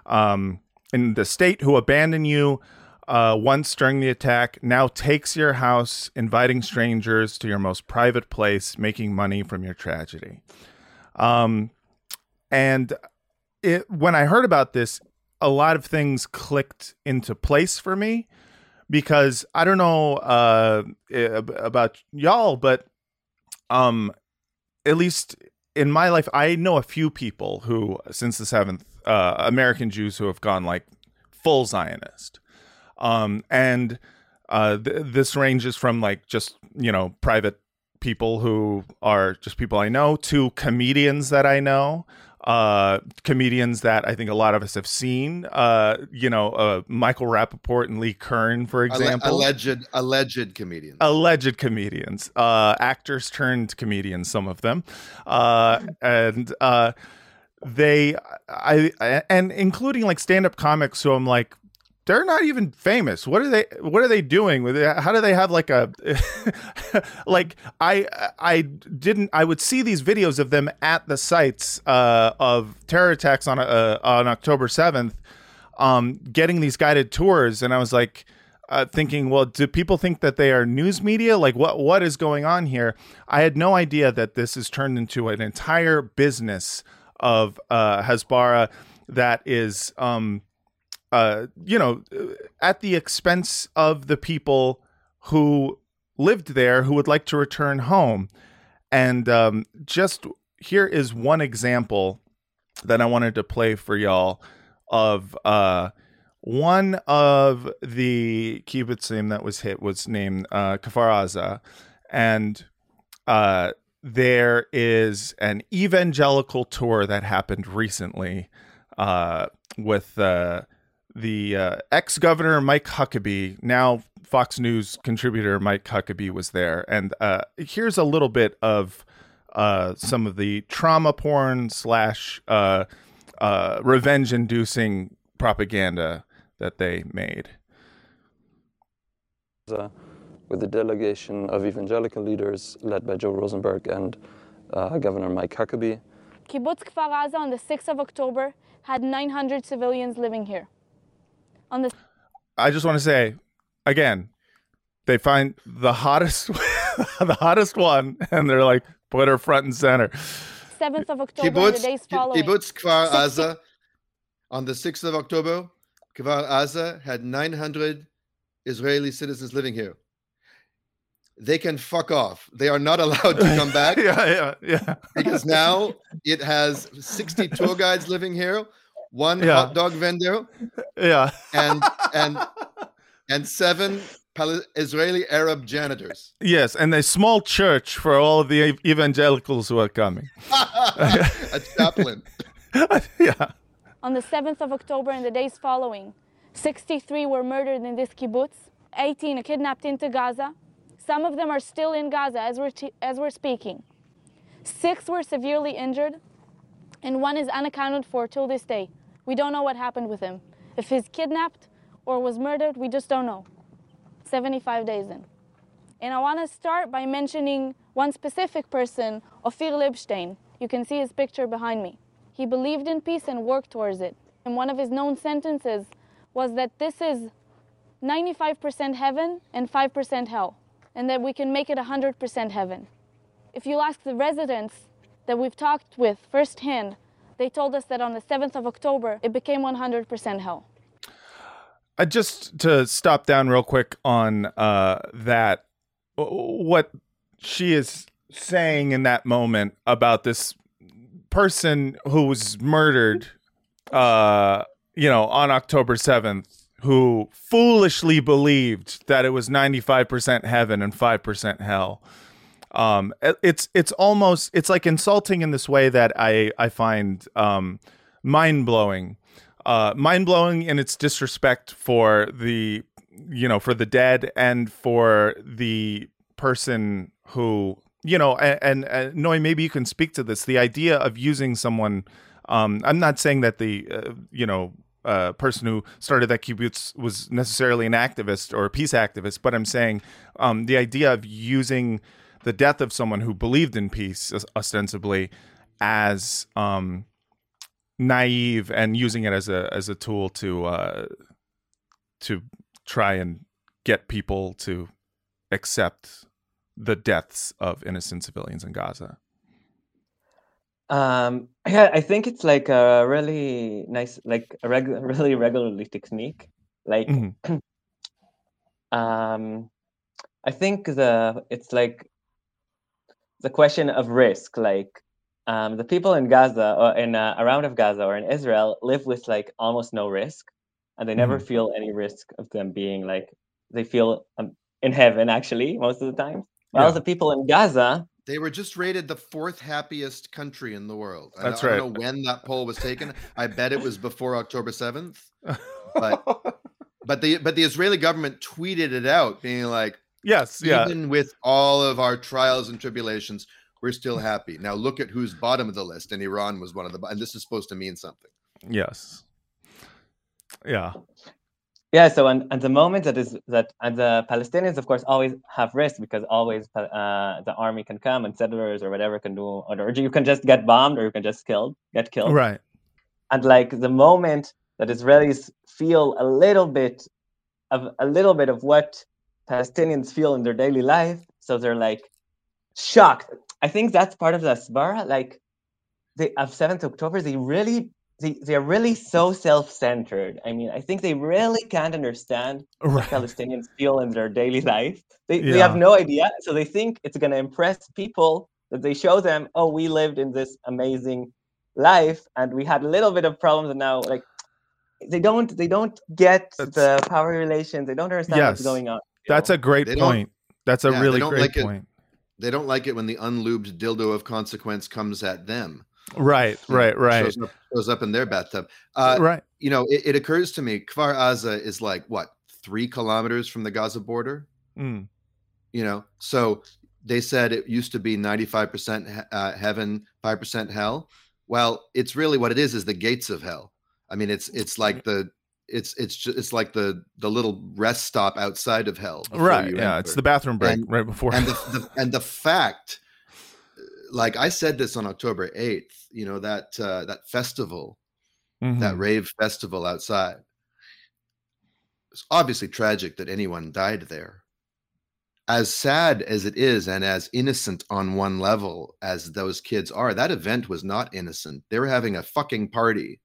Speaker 2: Um, in the state who abandoned you uh, once during the attack, now takes your house, inviting strangers to your most private place, making money from your tragedy. Um, and it, when I heard about this, a lot of things clicked into place for me because I don't know uh, about y'all, but um, at least in my life, I know a few people who, since the seventh, uh, American Jews who have gone like full Zionist. Um, and uh, th- this ranges from like just you know private people who are just people I know to comedians that I know. Uh, comedians that I think a lot of us have seen. Uh, you know, uh, Michael Rapaport and Lee Kern, for example.
Speaker 3: Alleged, alleged comedians.
Speaker 2: Alleged comedians. Uh, actors turned comedians, some of them, uh, and uh, they, I, and including like stand-up comics. So I'm like, they're not even famous. What are they? What are they doing with it? How do they have like a like? I I didn't. I would see these videos of them at the sites uh, of terror attacks on uh, on October seventh, um, getting these guided tours, and I was like. Uh, thinking, well, do people think that they are news media? Like, what what is going on here? I had no idea that this has turned into an entire business of uh, Hasbara that is um, uh, you know, at the expense of the people who lived there who would like to return home. And um, just here is one example that I wanted to play for y'all of uh, one of the kibbutzim that was hit was named uh, and uh, there is an evangelical tour that happened recently uh, with uh, the uh, ex governor Mike Huckabee, now Fox News contributor Mike Huckabee was there. And uh, here's a little bit of uh, some of the trauma porn slash uh, uh, revenge inducing propaganda that they made.
Speaker 6: with a delegation of evangelical leaders led by Joel Rosenberg and uh, Governor Mike Huckabee.
Speaker 7: Kibbutz Kfar Aza on the 6th of October had 900 civilians living here. On the
Speaker 2: I just want to say again, they find the hottest the hottest one and they're like put her front and center.
Speaker 7: 7th of October Kibbutz, the days following.
Speaker 3: Kibbutz Kfar Aza on the 6th of October, Kfar Aza had 900 Israeli citizens living here they can fuck off. They are not allowed to come back.
Speaker 2: yeah, yeah, yeah.
Speaker 3: because now it has 60 tour guides living here, one yeah. hot dog vendor,
Speaker 2: yeah,
Speaker 3: and and and seven Israeli Arab janitors.
Speaker 2: Yes, and a small church for all of the evangelicals who are coming.
Speaker 3: a chaplain.
Speaker 2: yeah.
Speaker 7: On the 7th of October and the days following, 63 were murdered in this kibbutz, 18 kidnapped into Gaza, some of them are still in Gaza as we're, as we're speaking. Six were severely injured, and one is unaccounted for till this day. We don't know what happened with him. If he's kidnapped or was murdered, we just don't know. 75 days in. And I want to start by mentioning one specific person, Ophir Libstein. You can see his picture behind me. He believed in peace and worked towards it. And one of his known sentences was that this is 95% heaven and 5% hell and that we can make it 100% heaven. If you ask the residents that we've talked with firsthand, they told us that on the 7th of October, it became 100% hell.
Speaker 2: Uh, just to stop down real quick on uh, that, what she is saying in that moment about this person who was murdered, uh, you know, on October 7th who foolishly believed that it was 95% heaven and 5% hell. Um, it's it's almost it's like insulting in this way that I I find um, mind blowing, uh, mind blowing in its disrespect for the you know for the dead and for the person who you know and, and, and Noy maybe you can speak to this. The idea of using someone um, I'm not saying that the uh, you know uh, person who started that kibbutz was necessarily an activist or a peace activist, but I'm saying um, the idea of using the death of someone who believed in peace ostensibly as um, naive and using it as a as a tool to uh, to try and get people to accept the deaths of innocent civilians in Gaza.
Speaker 4: Um, yeah, I think it's like a really nice, like a really regularly technique. Like, mm-hmm. um, I think the it's like the question of risk. Like, um, the people in Gaza or in uh, around of Gaza or in Israel live with like almost no risk, and they never mm-hmm. feel any risk of them being like they feel um, in heaven actually most of the time. While yeah. the people in Gaza
Speaker 3: they were just rated the fourth happiest country in the world.
Speaker 2: That's
Speaker 3: I
Speaker 2: right.
Speaker 3: I don't know when that poll was taken. I bet it was before October 7th. But but the but the Israeli government tweeted it out, being like,
Speaker 2: Yes, yeah.
Speaker 3: Even with all of our trials and tribulations, we're still happy. Now look at who's bottom of the list, and Iran was one of the and this is supposed to mean something.
Speaker 2: Yes. Yeah.
Speaker 4: Yeah, so and, and the moment that is that and the Palestinians, of course, always have risk because always uh, the army can come and settlers or whatever can do, or you can just get bombed or you can just killed, get killed.
Speaker 2: Right.
Speaker 4: And like the moment that Israelis feel a little bit of a little bit of what Palestinians feel in their daily life, so they're like shocked. I think that's part of the Hasbara. Like they of 7th October, they really they, they're really so self-centered. I mean, I think they really can't understand right. what Palestinians feel in their daily life. They, yeah. they have no idea. So they think it's going to impress people that they show them, oh, we lived in this amazing life and we had a little bit of problems and now like they don't they don't get That's, the power relations. They don't understand yes, what's going on.
Speaker 2: That's know? a great point. That's a yeah, really great
Speaker 3: like
Speaker 2: point. It,
Speaker 3: they don't like it when the unlubed dildo of consequence comes at them.
Speaker 2: Right, right, right.
Speaker 3: Shows up, shows up in their bathtub. Uh, right. You know, it, it, occurs to me, Kfar Aza is like what three kilometers from the Gaza border. Mm. You know, so they said it used to be 95% uh, heaven, 5% hell. Well, it's really what it is is the gates of hell. I mean, it's it's like the it's it's just it's like the the little rest stop outside of hell.
Speaker 2: Right. Yeah, enter. it's the bathroom break and, right before.
Speaker 3: And the, the, and the fact, like I said this on October eighth, you know that uh, that festival, mm-hmm. that rave festival outside. It's obviously tragic that anyone died there. As sad as it is, and as innocent on one level as those kids are, that event was not innocent. They were having a fucking party,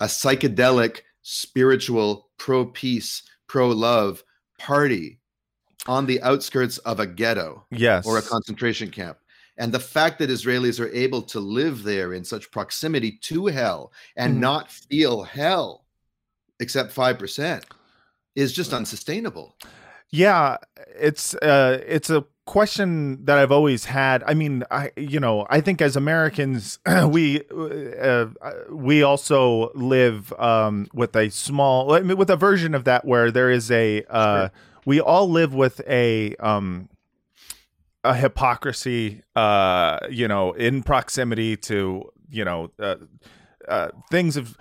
Speaker 3: a psychedelic spiritual, pro peace, pro love party on the outskirts of a ghetto
Speaker 2: yes.
Speaker 3: or a concentration camp. And the fact that Israelis are able to live there in such proximity to hell and mm. not feel hell except 5% is just unsustainable.
Speaker 2: Yeah, it's uh it's a question that I've always had. I mean, I you know, I think as Americans, we uh, we also live um, with a small with a version of that where there is a uh, sure. we all live with a um, a hypocrisy, uh, you know, in proximity to you know uh, uh, things of.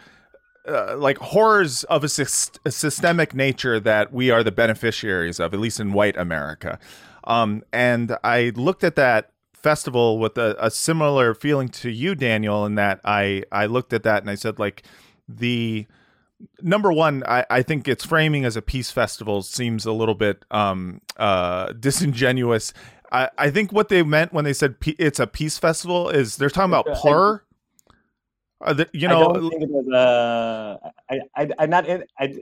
Speaker 2: Uh, like horrors of a, syst- a, systemic nature that we are the beneficiaries of, at least in white America. Um, and I looked at that festival with a, a, similar feeling to you, Daniel, in that I I looked at that and I said like the number one, I, I think its framing as a peace festival seems a little bit um, uh, disingenuous. I, I think what they meant when they said pe- it's a peace festival is they're talking about plur. Uh, the, you know,
Speaker 4: I don't think it was. Uh, I, I, I'm not in. I,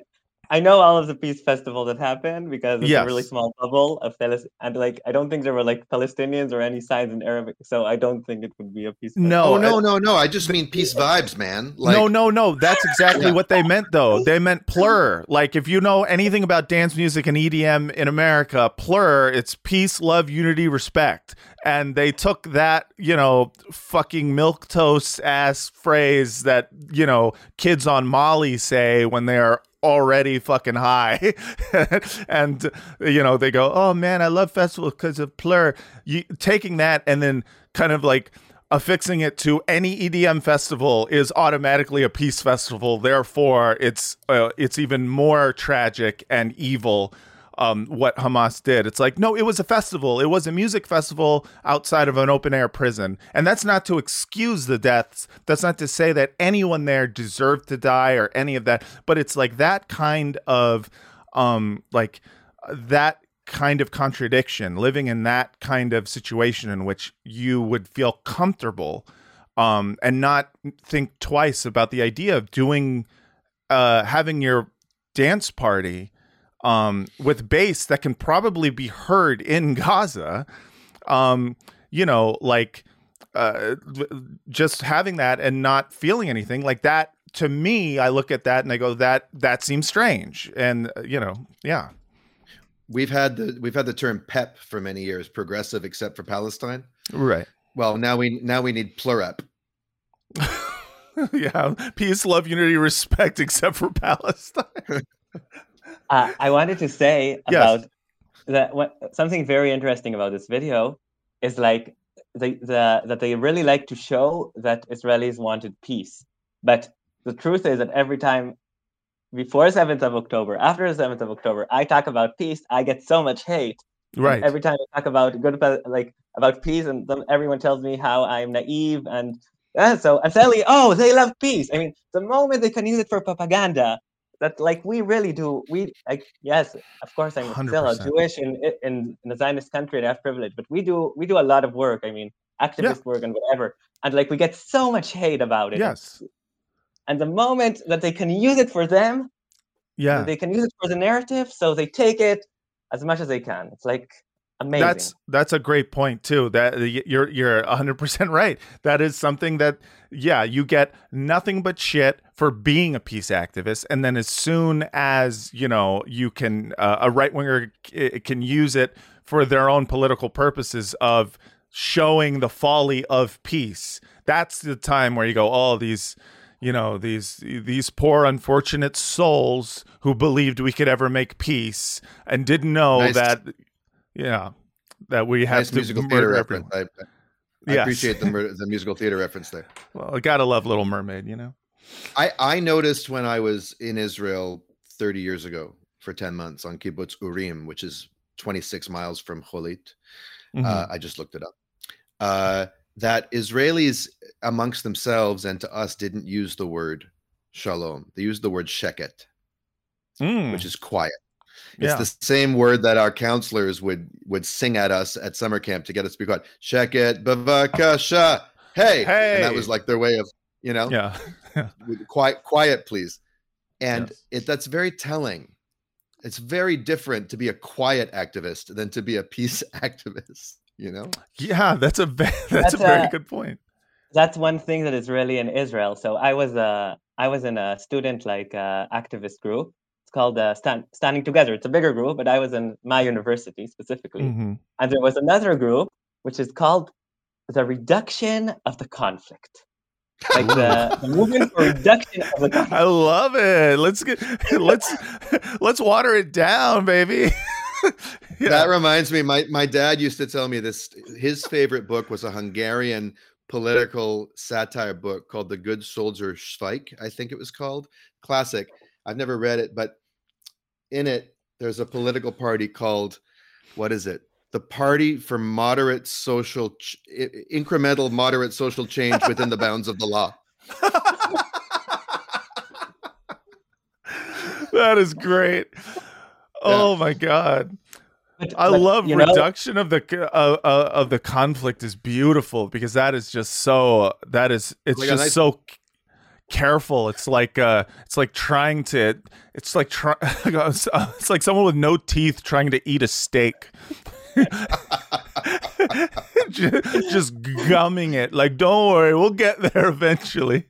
Speaker 4: I know all of the peace festivals that happened because it's yes. a really small bubble of Palestine. And like, I don't think there were like Palestinians or any signs in Arabic, so I don't think it would be a peace. Festival.
Speaker 3: No, oh, no, no, no. I just mean peace vibes, man.
Speaker 2: Like, no, no, no. That's exactly yeah. what they meant, though. They meant plur. Like, if you know anything about dance music and EDM in America, plur. It's peace, love, unity, respect. And they took that, you know, fucking milk toast ass phrase that you know kids on Molly say when they are already fucking high. And you know they go oh man i love festivals because of plur. You, taking that and then kind of like affixing it to any edm festival is automatically a peace festival. Therefore it's uh, it's even more tragic and evil um, what Hamas did. It's like, no, it was a festival. It was a music festival outside of an open air prison. And that's not to excuse the deaths. That's not to say that anyone there deserved to die or any of that. But it's like that kind of, um, like, that kind of contradiction, living in that kind of situation in which you would feel comfortable um, and not think twice about the idea of doing, uh, having your dance party um, with bass that can probably be heard in Gaza. Um, you know, like uh, just having that and not feeling anything like that. To me, I look at that and I go, that that seems strange, and uh, you know, yeah.
Speaker 3: We've had the we've had the term PEP for many years, progressive except for Palestine.
Speaker 2: Right.
Speaker 3: Well, now we now we need plurep.
Speaker 2: yeah, peace, love, unity, respect, except for Palestine.
Speaker 4: uh, I wanted to say about that what, something very interesting about this video is like the, the that they really like to show that Israelis wanted peace, but the truth is that every time before 7th of October, after the 7th of October, I talk about peace, I get so much hate.
Speaker 2: Right.
Speaker 4: And every time I talk about good like about peace, and everyone tells me how I'm naive and uh, so I'm suddenly, oh, they love peace. I mean, the moment they can use it for propaganda, that like we really do we like yes of course i'm 100%. still a jewish in, in in a zionist country and have privilege but we do we do a lot of work i mean activist yeah. work and whatever and like we get so much hate about it
Speaker 2: yes
Speaker 4: and the moment that they can use it for them
Speaker 2: yeah
Speaker 4: they can use it for the narrative so they take it as much as they can it's like amazing.
Speaker 2: That's that's a great point too. That you're you're 100% right. That is something that yeah, you get nothing but shit for being a peace activist and then as soon as, you know, you can uh, a right winger c- can use it for their own political purposes of showing the folly of peace. That's the time where you go, "Oh, these you know these these poor unfortunate souls who believed we could ever make peace and didn't know nice. that yeah, that we have nice to musical theater reference. I, I
Speaker 3: yes. appreciate the the musical theater reference there.
Speaker 2: Well, I gotta love Little Mermaid, you know.
Speaker 3: I I noticed when I was in Israel 30 years ago for 10 months on kibbutz Urim, which is 26 miles from Holit. Uh, mm-hmm. Uh, I just looked it up. Uh, that Israelis amongst themselves and to us didn't use the word shalom. They used the word sheket, mm. which is quiet. It's yeah. the same word that our counselors would would sing at us at summer camp to get us to be quiet. Check it, bevakasha. Hey, hey, and that was like their way of you know,
Speaker 2: yeah,
Speaker 3: quiet, quiet, please. And yes. it that's very telling. It's very different to be a quiet activist than to be a peace activist. You know?
Speaker 2: Yeah, that's a that's, that's a very a, good point.
Speaker 4: That's one thing that is really in Israel. So I was a I was in a student like uh, activist group called uh, Stand, Standing Together. It's a bigger group, but I was in my university specifically. Mm-hmm. And there was another group which is called the Reduction of the Conflict. Like the, the movement for reduction of the conflict.
Speaker 2: I love it. Let's get let's let's water it down, baby.
Speaker 3: yeah. That reminds me, my my dad used to tell me this. His favorite book was a Hungarian political satire book called The Good Soldier Švejk, I think it was called. Classic. I've never read it, but in it, there's a political party called what is it? The Party for Moderate Social Ch- Incremental Moderate Social Change within the bounds of the law.
Speaker 2: that is great. Oh yeah. my god. But, I but, love reduction know, of the uh, uh, of the conflict is beautiful because that is just so that is it's like just nice, so careful. It's like uh, it's like trying to. It's like try, It's like someone with no teeth trying to eat a steak. just, just gumming it. Like, don't worry, we'll get there eventually.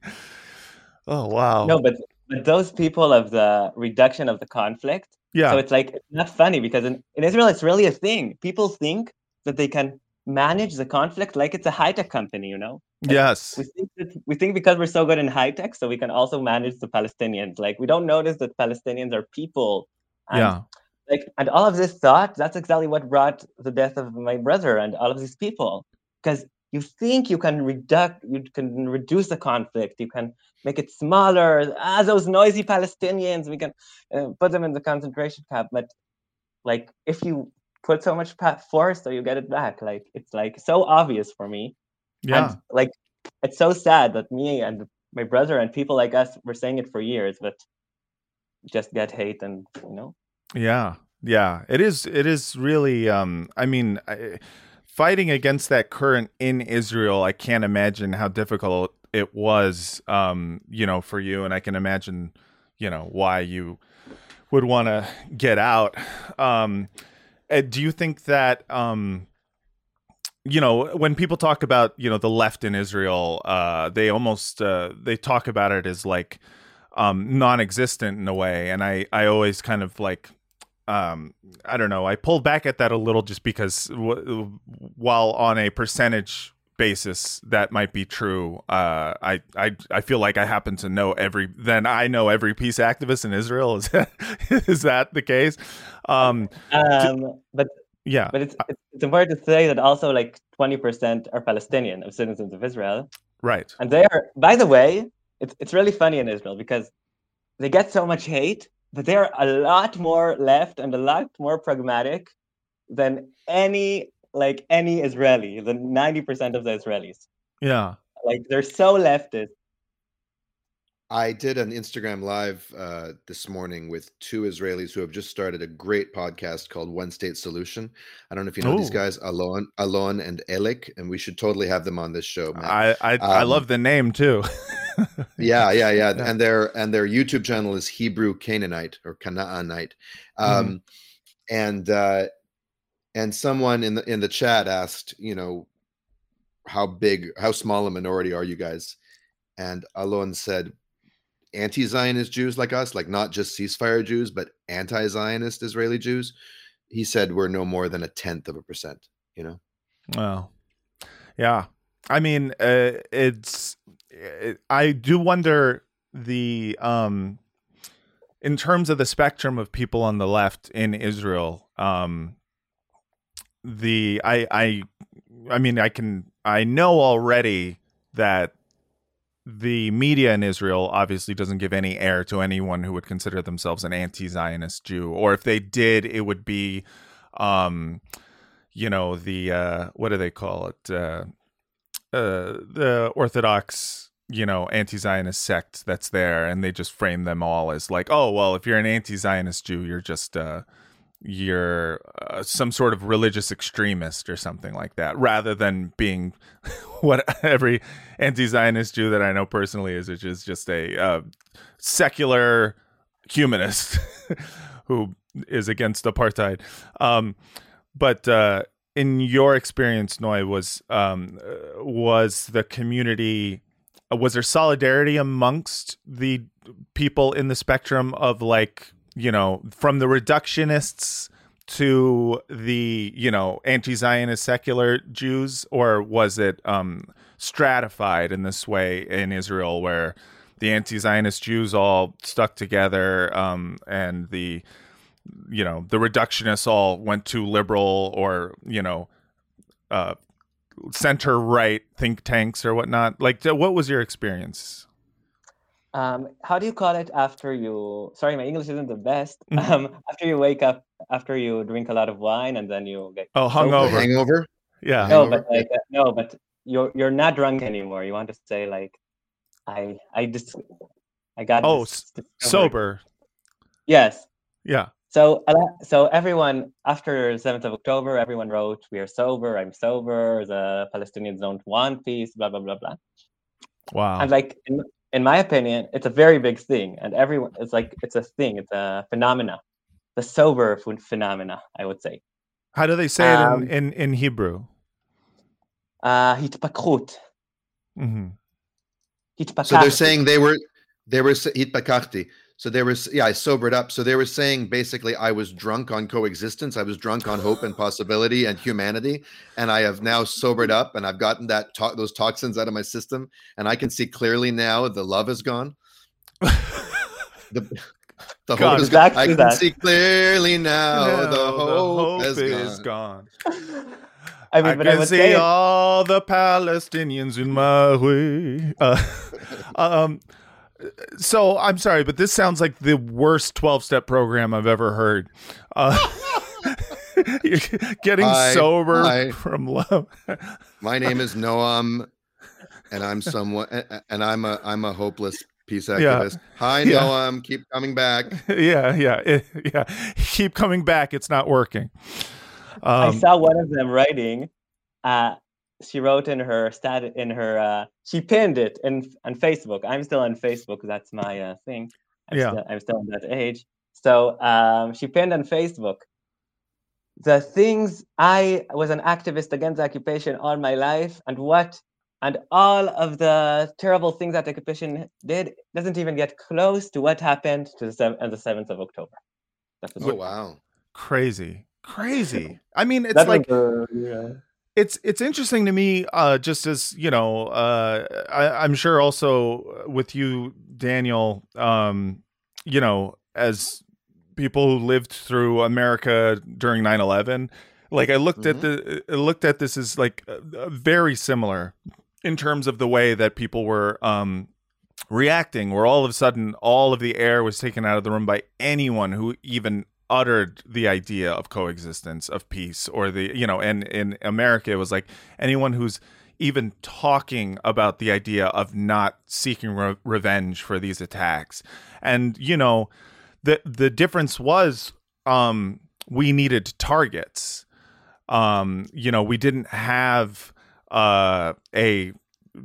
Speaker 2: Oh wow.
Speaker 4: No, but but those people of the reduction of the conflict.
Speaker 2: Yeah.
Speaker 4: So it's like it's not funny because in, in Israel it's really a thing. People think that they can manage the conflict like it's a high tech company, you know?
Speaker 2: Yes.
Speaker 4: We think, that, we think because we're so good in high tech, so we can also manage the Palestinians. Like we don't notice that Palestinians are people.
Speaker 2: And, yeah.
Speaker 4: Like and all of this thought, that's exactly what brought the death of my brother and all of these people. Because you think you can reduce you can reduce the conflict, you can make it smaller. Ah, those noisy Palestinians, we can uh, put them in the concentration camp. But like if you put so much force so you get it back like it's like so obvious for me
Speaker 2: yeah.
Speaker 4: and, like it's so sad that me and my brother and people like us were saying it for years but just get hate and you know?
Speaker 2: Yeah. Yeah. It is it is really um i mean I, fighting against that current in israel i can't imagine how difficult it was um you know for you. And i can imagine you know why you would want to get out. Um do you think that um, you know when people talk about you know the left in Israel, uh, they almost uh, they talk about it as like um, non-existent in a way, and I I always kind of like um i don't know i pulled back at that a little just because w- while on a percentage basis that might be true uh I, I i feel like i happen to know every then i know every peace activist in israel. Is that is that the case? Um,
Speaker 4: um but
Speaker 2: yeah
Speaker 4: but uh, it's, it's important to say that also like 20% are palestinian of citizens of israel
Speaker 2: right
Speaker 4: and they are by the way it's, it's really funny in israel because they get so much hate but they're a lot more left and a lot more pragmatic than any like any Israeli, the 90% of the Israelis.
Speaker 2: Yeah.
Speaker 4: Like they're so leftist.
Speaker 3: I did an Instagram live uh, this morning with two Israelis who have just started a great podcast called One State Solution. I don't know if you know Ooh. these guys, Alon, Alon and Elik, and we should totally have them on this show.
Speaker 2: Man. I I, um, I love the name too.
Speaker 3: yeah, yeah, yeah, and their and their YouTube channel is Hebrew Canaanite or Canaanite, um, mm. and uh, and someone in the in the chat asked, you know, how big, how small a minority are you guys? And Alon said, anti-Zionist Jews like us, like not just ceasefire Jews, but anti-Zionist Israeli Jews. He said we're no more than a tenth of a percent. You know.
Speaker 2: Well, yeah. I mean, uh, it's. It, I do wonder the um, in terms of the spectrum of people on the left in Israel. Um, the I I I mean I can I know already that the media in Israel obviously doesn't give any air to anyone who would consider themselves an anti-Zionist Jew, or if they did, it would be, um, you know, the uh, what do they call it? Uh, uh, the Orthodox, you know, anti-Zionist sect that's there, and they just frame them all as like, oh, well, if you're an anti-Zionist Jew, you're just uh, you're uh, some sort of religious extremist or something like that, rather than being what every anti-Zionist Jew that I know personally is, which is just a uh, secular humanist who is against apartheid. Um, but uh, in your experience, Noy, was um, uh, was the community uh, was there solidarity amongst the people in the spectrum of like you know, from the reductionists to the, you know, anti-Zionist secular Jews, or was it um, stratified in this way in Israel, where the anti-Zionist Jews all stuck together, um, and the, you know, the reductionists all went to liberal or you know, uh, center right think tanks or whatnot? Like, what was your experience?
Speaker 4: Um, how do you call it after you sorry my english isn't the best. Mm-hmm. um, after you wake up after you drink a lot of wine and then you get
Speaker 2: oh hungover.
Speaker 3: Hangover?
Speaker 2: Yeah.
Speaker 4: No but like uh, no but you're you're not drunk anymore. You want to say like i i just i got
Speaker 2: oh s- sober.
Speaker 4: Yes.
Speaker 2: Yeah.
Speaker 4: So so everyone after 7th of october everyone wrote we are sober i'm sober the palestinians don't want peace blah blah blah blah.
Speaker 2: Wow.
Speaker 4: And like in, in my opinion, it's a very big thing, and everyone it's like it's a thing, it's a phenomena, the sober phenomena, I would say.
Speaker 2: How do they say it um, in, in, in Hebrew?
Speaker 4: Uh, hitpakhut.
Speaker 2: Mm-hmm.
Speaker 3: So they're saying they were they were hitpakachti. So they were, yeah, I sobered up. So they were saying basically, I was drunk on coexistence. I was drunk on hope and possibility and humanity, and I have now sobered up, and I've gotten that to- those toxins out of my system, and I can see clearly now the love is gone. the the hope is gone. I can that. see clearly now no, the, hope the hope, is, is gone.
Speaker 2: gone. I mean, I can I see say... all the Palestinians in my way. Uh, um, so I'm sorry, but this sounds like the worst 12 step program I've ever heard. Uh, getting hi, sober hi. from love.
Speaker 3: My name is Noam, and I'm someone, and I'm a I'm a hopeless peace activist. Yeah. Hi, yeah. Noam. Keep coming back.
Speaker 2: Yeah, yeah, yeah. Keep coming back. It's not working.
Speaker 4: Um, I saw one of them writing. Uh, she wrote in her stat in her uh, she pinned it in on Facebook. I'm still on Facebook. That's my uh, thing. I'm
Speaker 2: yeah,
Speaker 4: still, I'm still in that age. So um, she pinned on Facebook the things I was an activist against occupation all my life, and what and all of the terrible things that the occupation did doesn't even get close to what happened to the on the seventh of October.
Speaker 3: oh wow!
Speaker 2: Crazy, crazy. I mean, it's like. yeah it's it's interesting to me uh, just as you know uh, I, am sure also with you daniel um, you know as people who lived through america during 9-11 like i looked mm-hmm. at the I looked at this as like uh, very similar in terms of the way that people were um, reacting where all of a sudden all of the air was taken out of the room by anyone who even uttered the idea of coexistence of peace or the you know and in america it was like anyone who's even talking about the idea of not seeking re- revenge for these attacks. And you know the the difference was um we needed targets. Um you know we didn't have uh a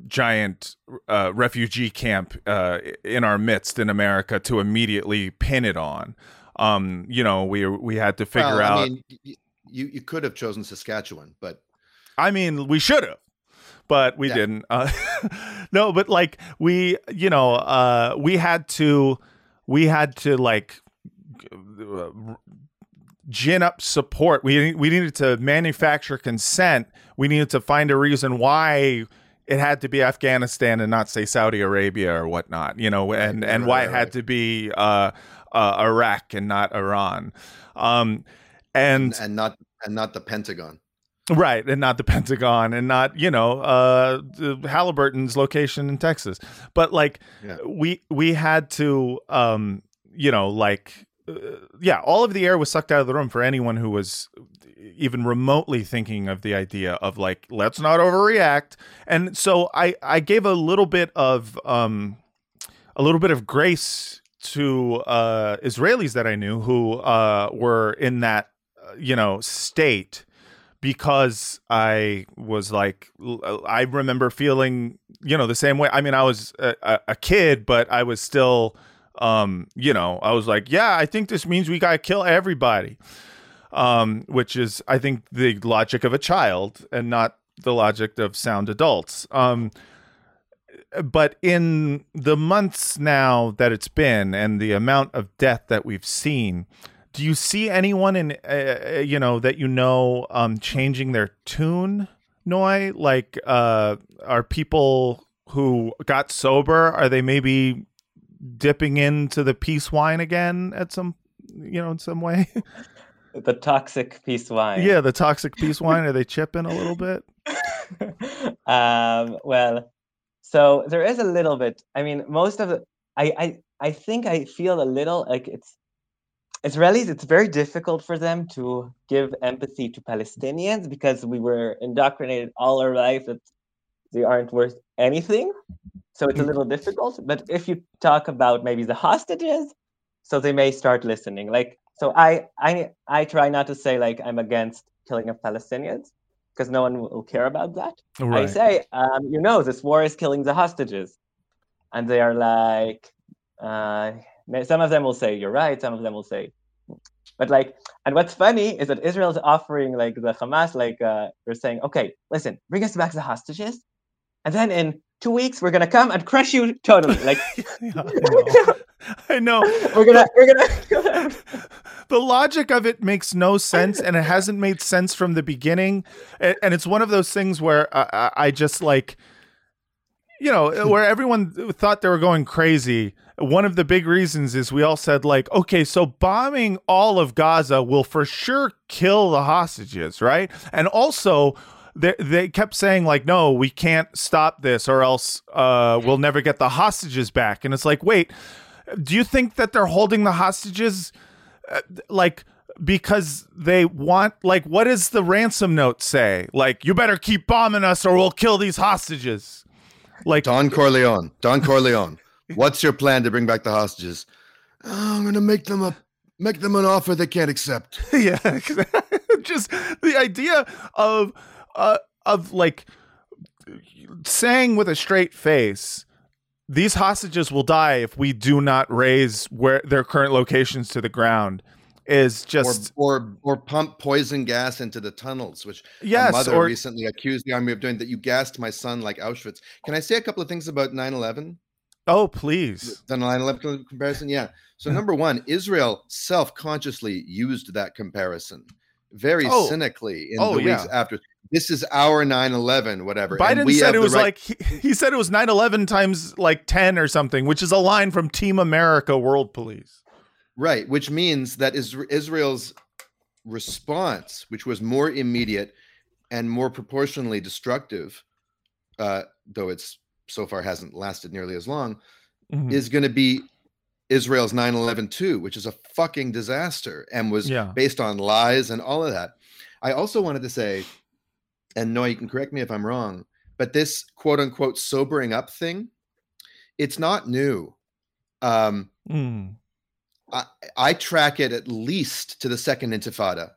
Speaker 2: giant uh, refugee camp uh, in our midst in America to immediately pin it on um, you know, we we had to figure well, out. I mean,
Speaker 3: you you could have chosen Saskatchewan, but
Speaker 2: I mean, we should have, but we yeah. didn't. Uh, no, but like we, you know, uh, we had to, we had to like gin up support. We we needed to manufacture consent. We needed to find a reason why it had to be Afghanistan and not say Saudi Arabia or whatnot, you know, and and why it had to be uh, uh, Iraq and not Iran, um, and
Speaker 3: and not and not the Pentagon.
Speaker 2: Right, and not the Pentagon, and not you know uh, Halliburton's location in Texas, but like yeah. we we had to um, you know like uh, yeah, all of the air was sucked out of the room for anyone who was even remotely thinking of the idea of like let's not overreact. And so I I gave a little bit of um a little bit of grace to uh Israelis that I knew who uh were in that uh, you know state because I was like, I remember feeling, you know, the same way. I mean, I was a, a, kid, but I was still, um, you know, I was like, yeah, I think this means we got to kill everybody, um, which is, I think, the logic of a child and not the logic of sound adults. Um, but in the months now that it's been and the amount of death that we've seen, do you see anyone in uh, uh, you know that you know um changing their tune Noy? Like uh are people who got sober are they maybe dipping into the peace wine again at some you know in some way?
Speaker 4: the toxic peace wine.
Speaker 2: Yeah, the toxic peace wine. Are they chipping a little bit?
Speaker 4: um, well, so there is a little bit. I mean, most of the I I I think I feel a little like it's Israelis, it's very difficult for them to give empathy to Palestinians because we were indoctrinated all our life that they aren't worth anything. So it's a little mm-hmm. difficult. But if you talk about maybe the hostages, so they may start listening. Like so, I I I try not to say like I'm against killing of Palestinians because no one will care about that. Right. I say, um, you know, this war is killing the hostages, and they are like, uh, some of them will say you're right. Some of them will say, but like, and what's funny is that Israel's offering like the Hamas, like uh, they're saying, okay, listen, bring us back the hostages, and then in two weeks we're gonna come and crush you totally. Like,
Speaker 2: yeah, I, know.
Speaker 4: We're gonna we're gonna.
Speaker 2: the logic of it makes no sense, and it hasn't made sense from the beginning. And it's one of those things where I, I just like you know, where everyone thought they were going crazy. One of the big reasons is we all said, like, okay, so bombing all of Gaza will for sure kill the hostages, right? And also, they, they kept saying, like, no, we can't stop this or else uh, we'll never get the hostages back. And it's like, wait, do you think that they're holding the hostages uh, like because they want like what does the ransom note say like you better keep bombing us or we'll kill these hostages like
Speaker 3: Don Corleone. Don Corleone. What's your plan to bring back the hostages? Oh, I'm gonna make them a make them an offer they can't accept.
Speaker 2: yeah, just the idea of uh, of like saying with a straight face, these hostages will die if we do not raise where their current locations to the ground is just
Speaker 3: or, or or pump poison gas into the tunnels, which
Speaker 2: yes,
Speaker 3: mother
Speaker 2: or,
Speaker 3: recently accused the army of doing that. You gassed my son like Auschwitz. Can I say a couple of things about 9-11?
Speaker 2: Oh, please.
Speaker 3: The 9-11 comparison, yeah. So number one, Israel self-consciously used that comparison very oh. cynically in oh, the weeks yeah. after. This is our 9-11, whatever.
Speaker 2: Biden said it was right- like he, he said it was 9-11 times like 10 or something, which is a line from Team America World Police.
Speaker 3: Right, which means that Israel's response, which was more immediate and more proportionally destructive, uh, though it's so far hasn't lasted nearly as long, mm-hmm. is going to be Israel's 9 11 too, which is a fucking disaster and was yeah. based on lies and all of that. I also wanted to say, and Noy, you can correct me if I'm wrong, but this quote unquote sobering up thing, it's not new. Um, mm. I, I track it at least to the second intifada,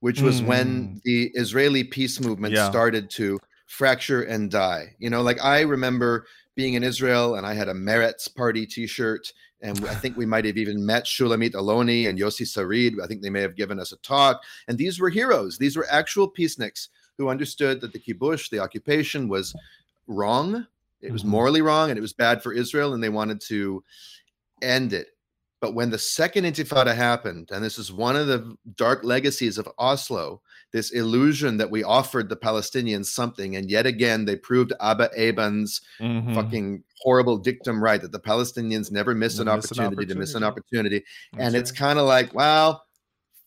Speaker 3: which was mm. when the Israeli peace movement yeah. started to fracture and die. You know, like I remember being in Israel and I had a Meretz party t-shirt And I think we might have even met Shulamit Aloni and Yossi Sarid. I think they may have given us a talk. And these were heroes. These were actual peaceniks who understood that the kibush, the occupation, was wrong. It was mm-hmm. morally wrong and it was bad for Israel, and they wanted to end it. But when the second intifada happened, and this is one of the dark legacies of Oslo, this illusion that we offered the Palestinians something, and yet again they proved Abba Eban's mm-hmm. fucking horrible dictum right that the Palestinians never miss, an, miss opportunity an opportunity to miss an opportunity. That's and right. it's kind of like, well,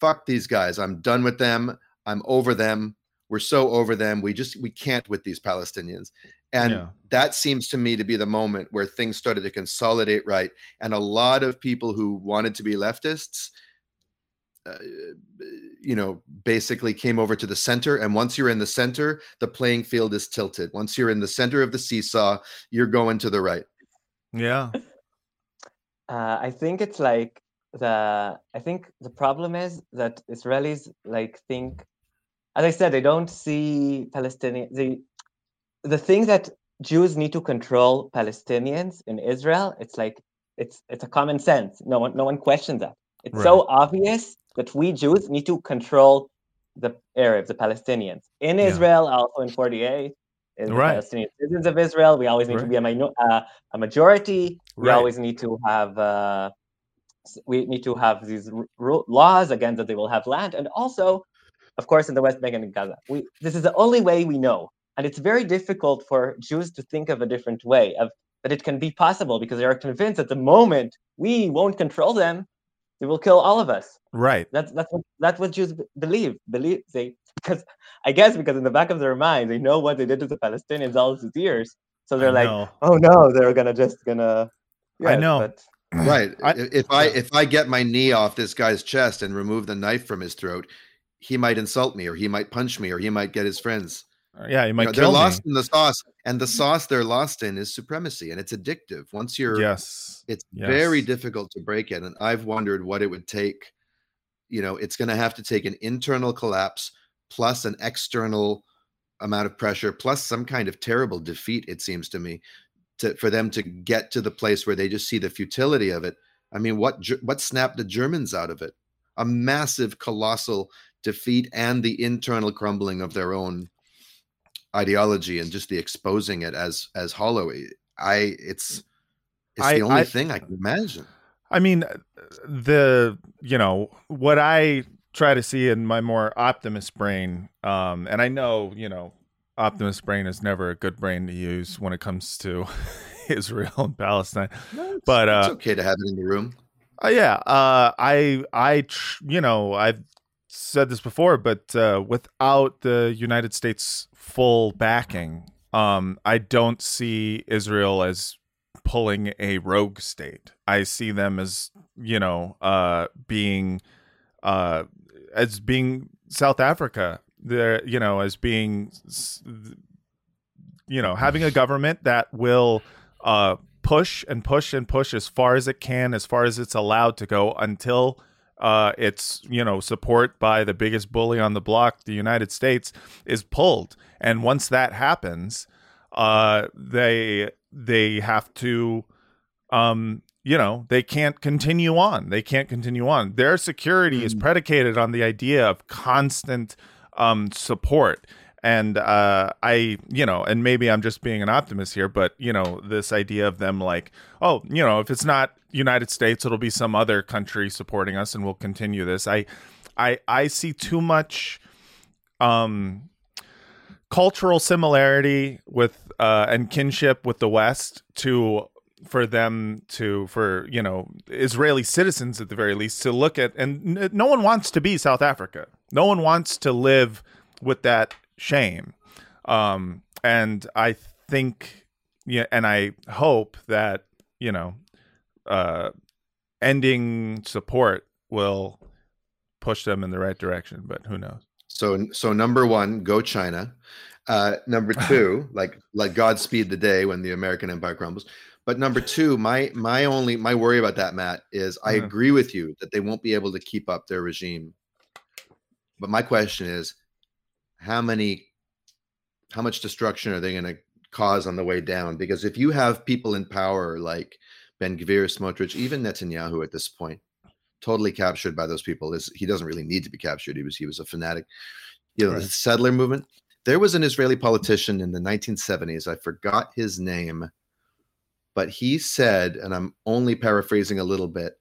Speaker 3: fuck these guys. I'm done with them. I'm over them. We're so over them. We just we can't with these Palestinians. And yeah. that seems to me to be the moment where things started to consolidate right. And a lot of people who wanted to be leftists, uh, you know, basically came over to the center. And once you're in the center, the playing field is tilted. Once you're in the center of the seesaw, you're going to the right.
Speaker 2: Yeah.
Speaker 4: Uh, I think it's like the, I think the problem is that Israelis like think, as I said, they don't see Palestinians. they, the thing that Jews need to control Palestinians in Israel, it's like it's it's a common sense. No one no one questions that. It's right. so obvious that we Jews need to control the Arabs, the Palestinians in yeah. Israel, also in 48. In right. Palestinian citizens of Israel, we always need right. to be a, minor, uh, a majority. We right. always need to have uh, we need to have these r- laws again that they will have land, and also, of course, in the West Bank and in Gaza. We this is the only way we know and it's very difficult for Jews to think of a different way of that it can be possible because they are convinced that the moment we won't control them, they will kill all of us.
Speaker 2: Right.
Speaker 4: That's that's what that's what Jews believe. Believe they because I guess because in the back of their mind they know what they did to the Palestinians all these years. So they're I like, know. oh no, they're gonna just gonna.
Speaker 2: Yes, I know.
Speaker 3: But... Right. I, if I if I get my knee off this guy's chest and remove the knife from his throat, he might insult me, or he might punch me, or he might get his friends.
Speaker 2: Uh, yeah, you might. You know,
Speaker 3: they're lost in the sauce, and the mm-hmm. sauce they're lost in is supremacy, and it's addictive. Once you're,
Speaker 2: yes,
Speaker 3: it's
Speaker 2: yes.
Speaker 3: very difficult to break it. And I've wondered what it would take. You know, it's going to have to take an internal collapse plus an external amount of pressure plus some kind of terrible defeat. It seems to me, to for them to get to the place where they just see the futility of it. I mean, what what snapped the Germans out of it? A massive, colossal defeat and the internal crumbling of their own ideology and just the exposing it as as hollow i it's it's I, the only I, thing i can imagine.
Speaker 2: I mean the you know what i try to see in my more optimist brain um and i know you know optimist brain is never a good brain to use when it comes to israel and palestine no, it's, but uh
Speaker 3: it's okay to have it in the room.
Speaker 2: Uh, yeah uh i i you know i've said this before but uh without the united states full backing, um, I don't see Israel as pulling a rogue state. I see them as you know uh, being uh, as being South Africa. There, you know, as being you know having a government that will uh, push and push and push as far as it can, as far as it's allowed to go until uh, its you know support by the biggest bully on the block, the United States, is pulled. And once that happens, uh, they they have to, um, you know, they can't continue on. They can't continue on. Their security mm. is predicated on the idea of constant um, support and uh, I, you know, and maybe I'm just being an optimist here, but you know, this idea of them like, oh, you know, if it's not United States, it'll be some other country supporting us, and we'll continue this. I, I, I see too much, um, cultural similarity with uh, and kinship with the West to for them to for you know Israeli citizens at the very least to look at and no one wants to be South Africa. No one wants to live with that shame. Um, and I think, yeah, and I hope that you know, uh, ending support will push them in the right direction. But who knows?
Speaker 3: So, so number one, go China. Uh, number two, like like Godspeed the day when the American empire crumbles. But number two, my my only my worry about that, Matt, is I uh-huh. agree with you that they won't be able to keep up their regime. But my question is, how many how much destruction are they going to cause on the way down because if you have people in power like Ben Gvir, Smotrich, even Netanyahu at this point, totally captured by those people. Is he doesn't really need to be captured. He was he was a fanatic. You know, right. the settler movement. There was an Israeli politician in the 1970s. I forgot his name, but he said, and I'm only paraphrasing a little bit,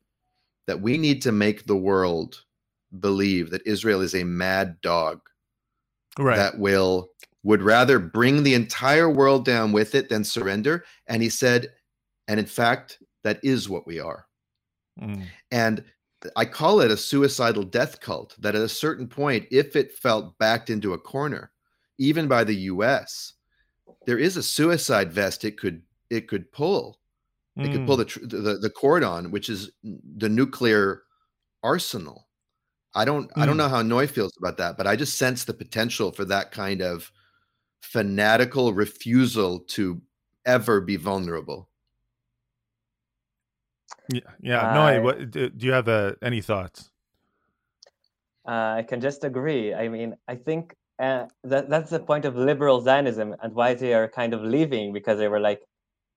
Speaker 3: that we need to make the world believe that Israel is a mad dog right. that will would rather bring the entire world down with it than surrender. And he said, and in fact, that is what we are. Mm. And I call it a suicidal death cult that at a certain point, if it felt backed into a corner, even by the US, there is a suicide vest it could it could pull. Mm. It could pull mm. the, the the cord on, which is the nuclear arsenal. I don't mm. I don't mm. know how Noy feels about that, but I just sense the potential for that kind of fanatical refusal to ever be vulnerable.
Speaker 2: Yeah, yeah. Uh, Noy, what do you have uh, any thoughts?
Speaker 4: Uh, I can just agree. I mean, I think uh, that that's the point of liberal Zionism and why they are kind of leaving because they were like,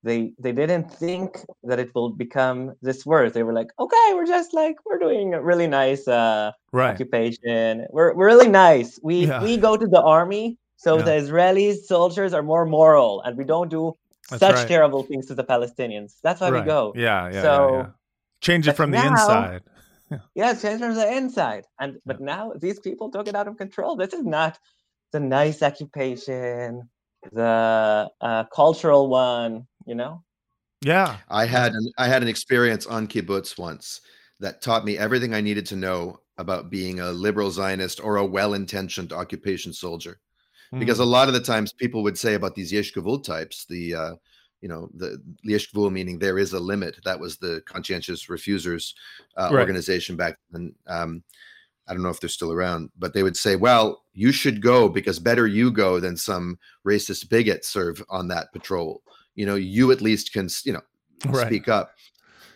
Speaker 4: they they didn't think that it will become this worse. They were like, okay, we're just like we're doing a really nice uh, right. occupation. We're we're really nice. We yeah. we go to the army, so yeah. the Israeli soldiers are more moral, and we don't do That's such right. terrible things to the Palestinians. That's why right. we go.
Speaker 2: Yeah, yeah. So yeah,
Speaker 4: change
Speaker 2: it from the inside.
Speaker 4: yeah, change from the inside. And but now these people took it out of control. This is not the nice occupation, the uh, cultural one you know
Speaker 2: yeah
Speaker 3: i had an i had an experience on kibbutz once that taught me everything i needed to know about being a liberal zionist or a well-intentioned occupation soldier mm. because a lot of the times people would say about these yesh types the uh, you know the yesh meaning there is a limit that was the conscientious refusers uh, right. organization back then um, I don't know if they're still around, but they would say, well, you should go because better you go than some racist bigot serve on that patrol you know you at least can you know right. speak up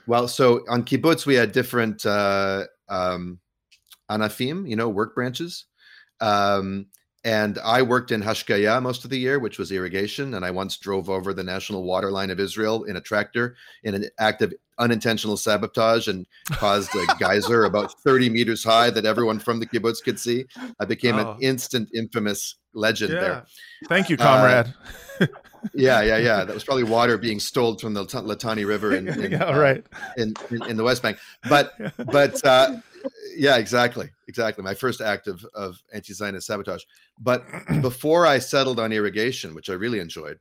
Speaker 3: well so on kibbutz we had different uh um anafim you know work branches um and I worked in Hashkaya most of the year, which was irrigation. And I once drove over the national water line of Israel in a tractor in an act of unintentional sabotage and caused a geyser about 30 meters high that everyone from the kibbutz could see. I became oh. an instant infamous legend yeah. there.
Speaker 2: Thank you, comrade.
Speaker 3: Uh, yeah, yeah, yeah. That was probably water being stolen from the Litani River in, in
Speaker 2: yeah, uh, right.
Speaker 3: in, in, in, the West Bank. But but uh, yeah, exactly, exactly. My first act of of anti-Zionist sabotage. But before I settled on irrigation, which I really enjoyed,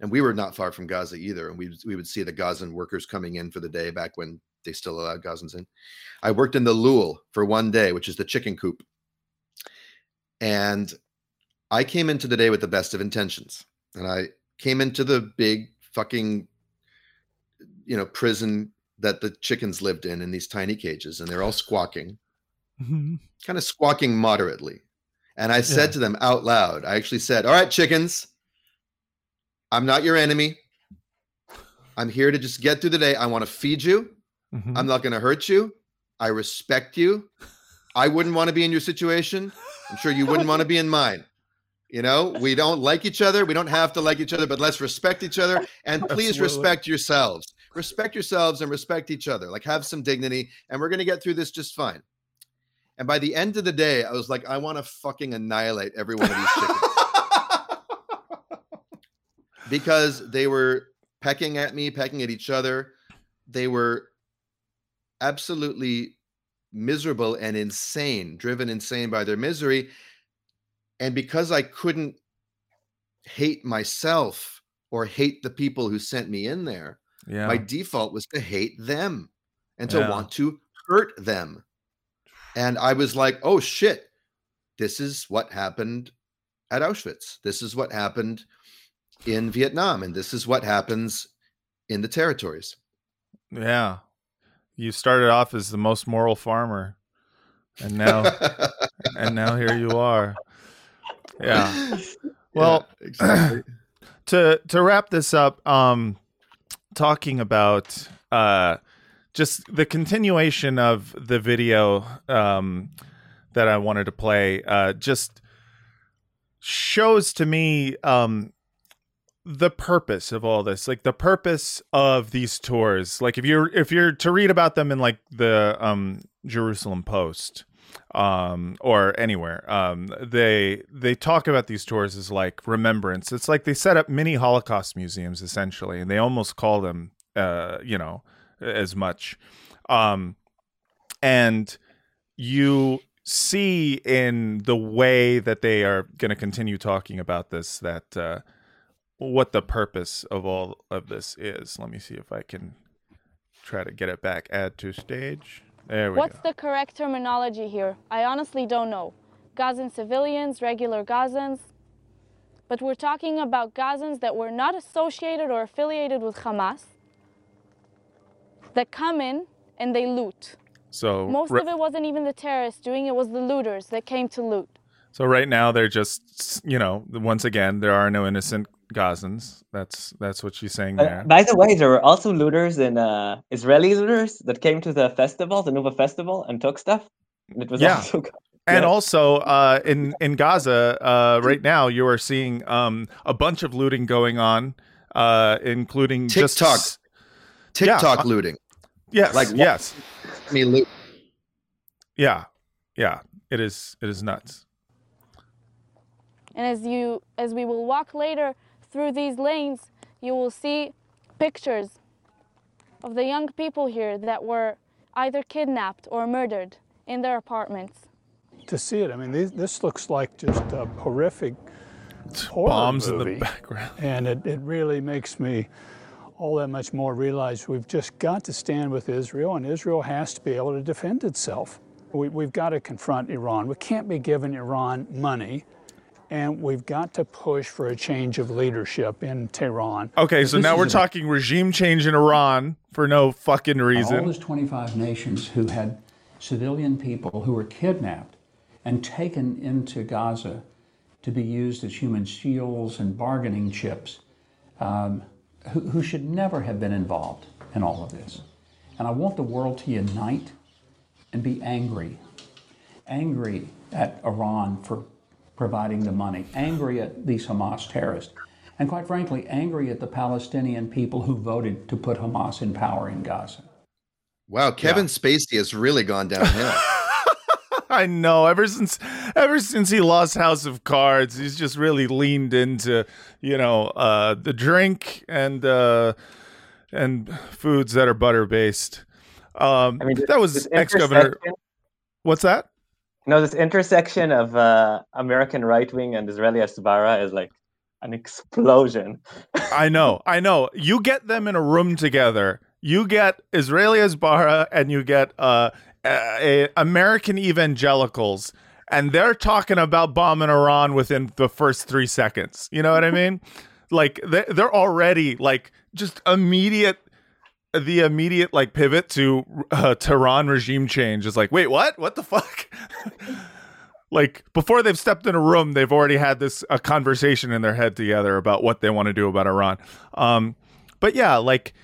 Speaker 3: and we were not far from Gaza either, and we we would see the Gazan workers coming in for the day back when they still allowed Gazans in. I worked in the Lul for one day, which is the chicken coop, and I came into the day with the best of intentions and I came into the big fucking you know prison that the chickens lived in in these tiny cages and they're all squawking mm-hmm. kind of squawking moderately and i said yeah. to them out loud i actually said all right chickens i'm not your enemy i'm here to just get through the day i want to feed you mm-hmm. i'm not going to hurt you i respect you i wouldn't want to be in your situation i'm sure you wouldn't want to be in mine you know, we don't like each other. We don't have to like each other, but let's respect each other. And please Absolutely. respect yourselves. Respect yourselves and respect each other. Like, have some dignity. And we're going to get through this just fine. And by the end of the day, I was like, I want to fucking annihilate every one of these chickens. because they were pecking at me, pecking at each other. They were absolutely miserable and insane, driven insane by their misery and because I couldn't hate myself or hate the people who sent me in there, yeah. my default was to hate them and to yeah. want to hurt them. And I was like, oh shit, this is what happened at Auschwitz. This is what happened in Vietnam. And this is what happens in the territories.
Speaker 2: Yeah. You started off as the most moral farmer. And now and now here you are. Yeah. Well, yeah, exactly. to to wrap this up, um, talking about uh, just the continuation of the video um, that I wanted to play, uh, just shows to me um, the purpose of all this like the purpose of these tours. Like if you're if you're to read about them in like the um jerusalem post um or anywhere um they they talk about these tours as like remembrance it's like they set up mini holocaust museums essentially and they almost call them uh you know as much um and you see in the way that they are going to continue talking about this that uh, what the purpose of all of this is. Let me see if I can try to get it back. Add to stage. There we
Speaker 7: What's
Speaker 2: go.
Speaker 7: the correct terminology here? I honestly don't know. Gazan civilians, regular Gazans. But we're talking about Gazans that were not associated or affiliated with Hamas that come in and they loot.
Speaker 2: So
Speaker 7: most of it wasn't even the terrorists doing it; was the looters that came to loot.
Speaker 2: So right now they're just, you know, once again there are no innocent Gazans. That's that's what she's saying there.
Speaker 4: Uh, by the way, there were also looters in uh, Israeli looters that came to the festival, the Nova festival, and took stuff. It was
Speaker 2: yeah.
Speaker 4: also
Speaker 2: and yeah. also uh, in in Gaza uh, right now, you are seeing um, a bunch of looting going on, uh, including
Speaker 3: TikTok,
Speaker 2: just
Speaker 3: TikTok yeah, looting.
Speaker 2: Yes, like yes.
Speaker 3: Me loot.
Speaker 2: Yeah, yeah. It is. It is nuts.
Speaker 7: And as you as we will walk later through these lanes, you will see pictures of the young people here that were either kidnapped or murdered in their apartments.
Speaker 8: To see it, I mean, these, this looks like just a horrific
Speaker 2: bombs
Speaker 8: movie.
Speaker 2: in the background,
Speaker 8: and it, it really makes me all that much more realize we've just got to stand with Israel, and Israel has to be able to defend itself. We, we've got to confront Iran. We can't be giving Iran money and we've got to push for a change of leadership in Tehran.
Speaker 2: Okay, so now we're talking regime change in Iran for no fucking reason.
Speaker 9: All those 25 nations who had civilian people who were kidnapped and taken into Gaza to be used as human shields and bargaining chips, um, who, who should never have been involved in all of this. And I want the world to unite and be angry. Angry at Iran for providing the money, angry at these Hamas terrorists, and quite frankly, angry at the Palestinian people who voted to put Hamas in power in Gaza.
Speaker 3: Wow, Kevin yeah. Spacey has really gone downhill.
Speaker 2: I know. Ever since ever since he lost House of Cards, he's just really leaned into, you know, uh, the drink and uh, and foods that are butter based. Um, I mean, that was ex governor. What's that?
Speaker 4: You know, this intersection of uh, American right wing and Israeli Hasbara is like an explosion.
Speaker 2: I know, I know. You get them in a room together. You get Israeli Hasbara and you get uh, a, a American evangelicals, and they're talking about bombing Iran within the first three seconds. You know what I mean? like they're already like just immediate the immediate like pivot to uh, Tehran regime change is like, wait, what? What the fuck? like before they've stepped in a room, they've already had this a conversation in their head together about what they want to do about Iran. Um, but yeah, like.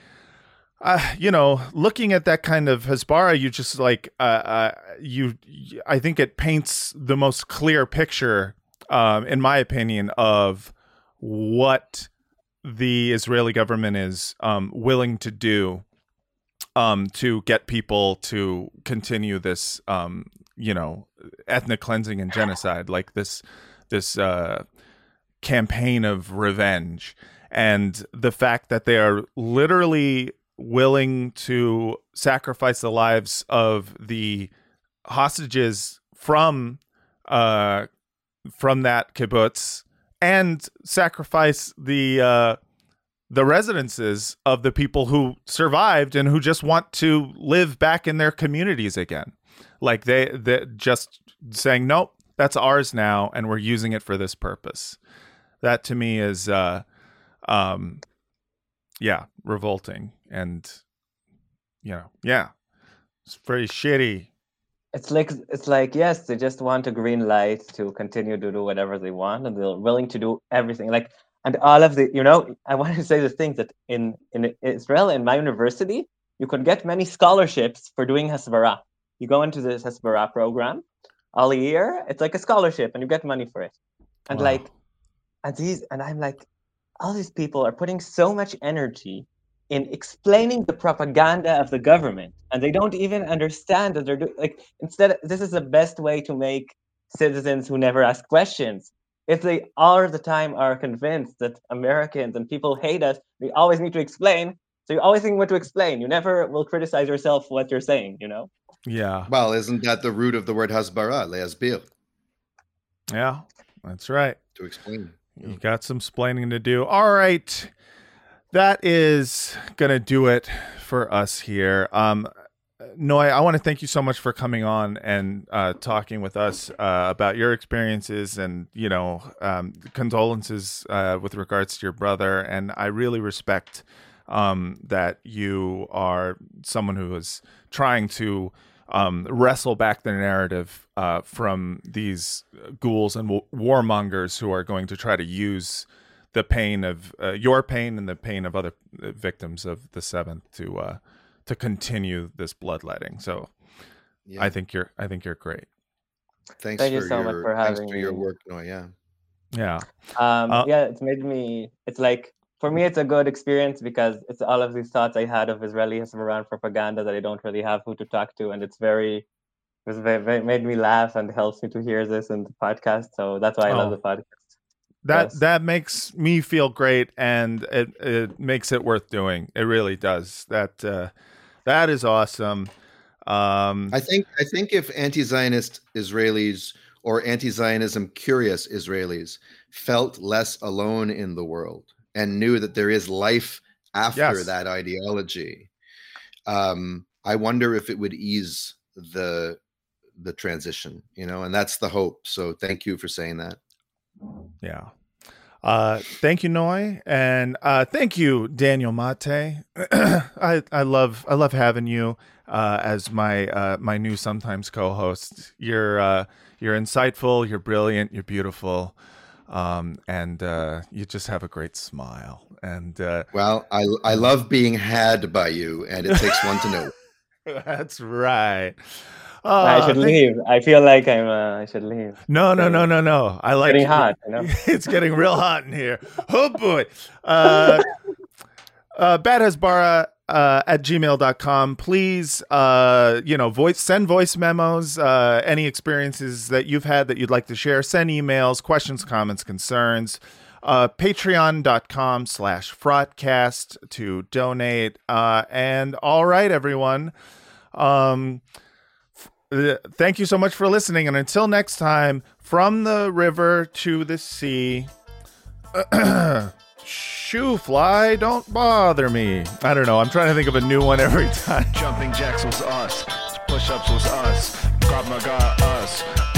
Speaker 2: Uh, you know, looking at that kind of Hasbara, you just like uh, uh, you. I think it paints the most clear picture, um, in my opinion, of what the Israeli government is um, willing to do um, to get people to continue this, um, you know, ethnic cleansing and genocide, like this this uh, campaign of revenge, and the fact that they are literally willing to sacrifice the lives of the hostages from uh, from that kibbutz and sacrifice the uh, the residences of the people who survived and who just want to live back in their communities again. Like they they just saying nope, that's ours now and we're using it for this purpose. That to me is uh um yeah, revolting and you know, yeah. It's pretty shitty
Speaker 4: it's like it's like yes they just want a green light to continue to do whatever they want and they're willing to do everything like and all of the you know i want to say the thing that in in israel in my university you could get many scholarships for doing hasbara you go into this hasbara program all year it's like a scholarship and you get money for it and wow. like and these and i'm like all these people are putting so much energy in explaining the propaganda of the government and they don't even understand that they're doing like instead this is the best way to make citizens who never ask questions. If they all the time are convinced that americans and people hate us we always need to explain. So you always think what to explain. You never will criticize yourself what you're saying you know?
Speaker 2: Yeah.
Speaker 3: Well isn't that the root of the word hasbara leasbir
Speaker 2: yeah that's right.
Speaker 3: To explain.
Speaker 2: You got some explaining to do. All right that is gonna do it for us here. Um, Noy, I want to thank you so much for coming on and uh, talking with us uh, about your experiences and you know um, condolences uh, with regards to your brother. And I really respect um, that you are someone who is trying to um, wrestle back the narrative uh, from these ghouls and warmongers who are going to try to use the pain of uh, your pain and the pain of other uh, victims of the seventh to uh, to continue this bloodletting. So yeah. I think you're I think you're great.
Speaker 3: Thanks Thank you so your, much for having for your work. No, yeah.
Speaker 2: Yeah.
Speaker 4: Um, uh, yeah, it's made me it's like for me it's a good experience because it's all of these thoughts I had of Israeli around propaganda that I don't really have who to talk to and it's very it very, very, made me laugh and helps me to hear this in the podcast. So that's why I oh. love the podcast
Speaker 2: that yes. that makes me feel great and it, it makes it worth doing. It really does. That uh, that is awesome. Um,
Speaker 3: i think i think if anti-zionist israelis or anti-zionism curious israelis felt less alone in the world and knew that there is life after yes. that ideology um, i wonder if it would ease the the transition you know and that's the hope. So thank you for saying that
Speaker 2: yeah. Uh, thank you, Noy, and uh, thank you, Daniel Maté. I I love I love having you uh, as my uh, my new sometimes co-host. You're uh, you're insightful, you're brilliant, you're beautiful, um, and uh, you just have a great smile. And uh,
Speaker 3: well, I I love being had by you, and it takes one to know.
Speaker 2: That's right.
Speaker 4: I should leave. I feel like I'm. Uh, I should leave.
Speaker 2: No, no, no, no, no. I like
Speaker 4: getting hot. You know?
Speaker 2: it's getting real hot in here. Oh boy. Uh, uh, Badhasbara uh, at gmail.com. Please, uh, you know, voice send voice memos, uh, any experiences that you've had that you'd like to share. Send emails, questions, comments, concerns. Uh, Patreon.com slash Frotcast to donate. Uh, and all right, everyone. Um, Uh, thank you so much for listening. And until next time, from the river to the sea, shoe fly, don't bother me. I don't know. I'm trying to think of a new one every time.
Speaker 1: Jumping jacks was us. Push ups was us. Krav Maga us.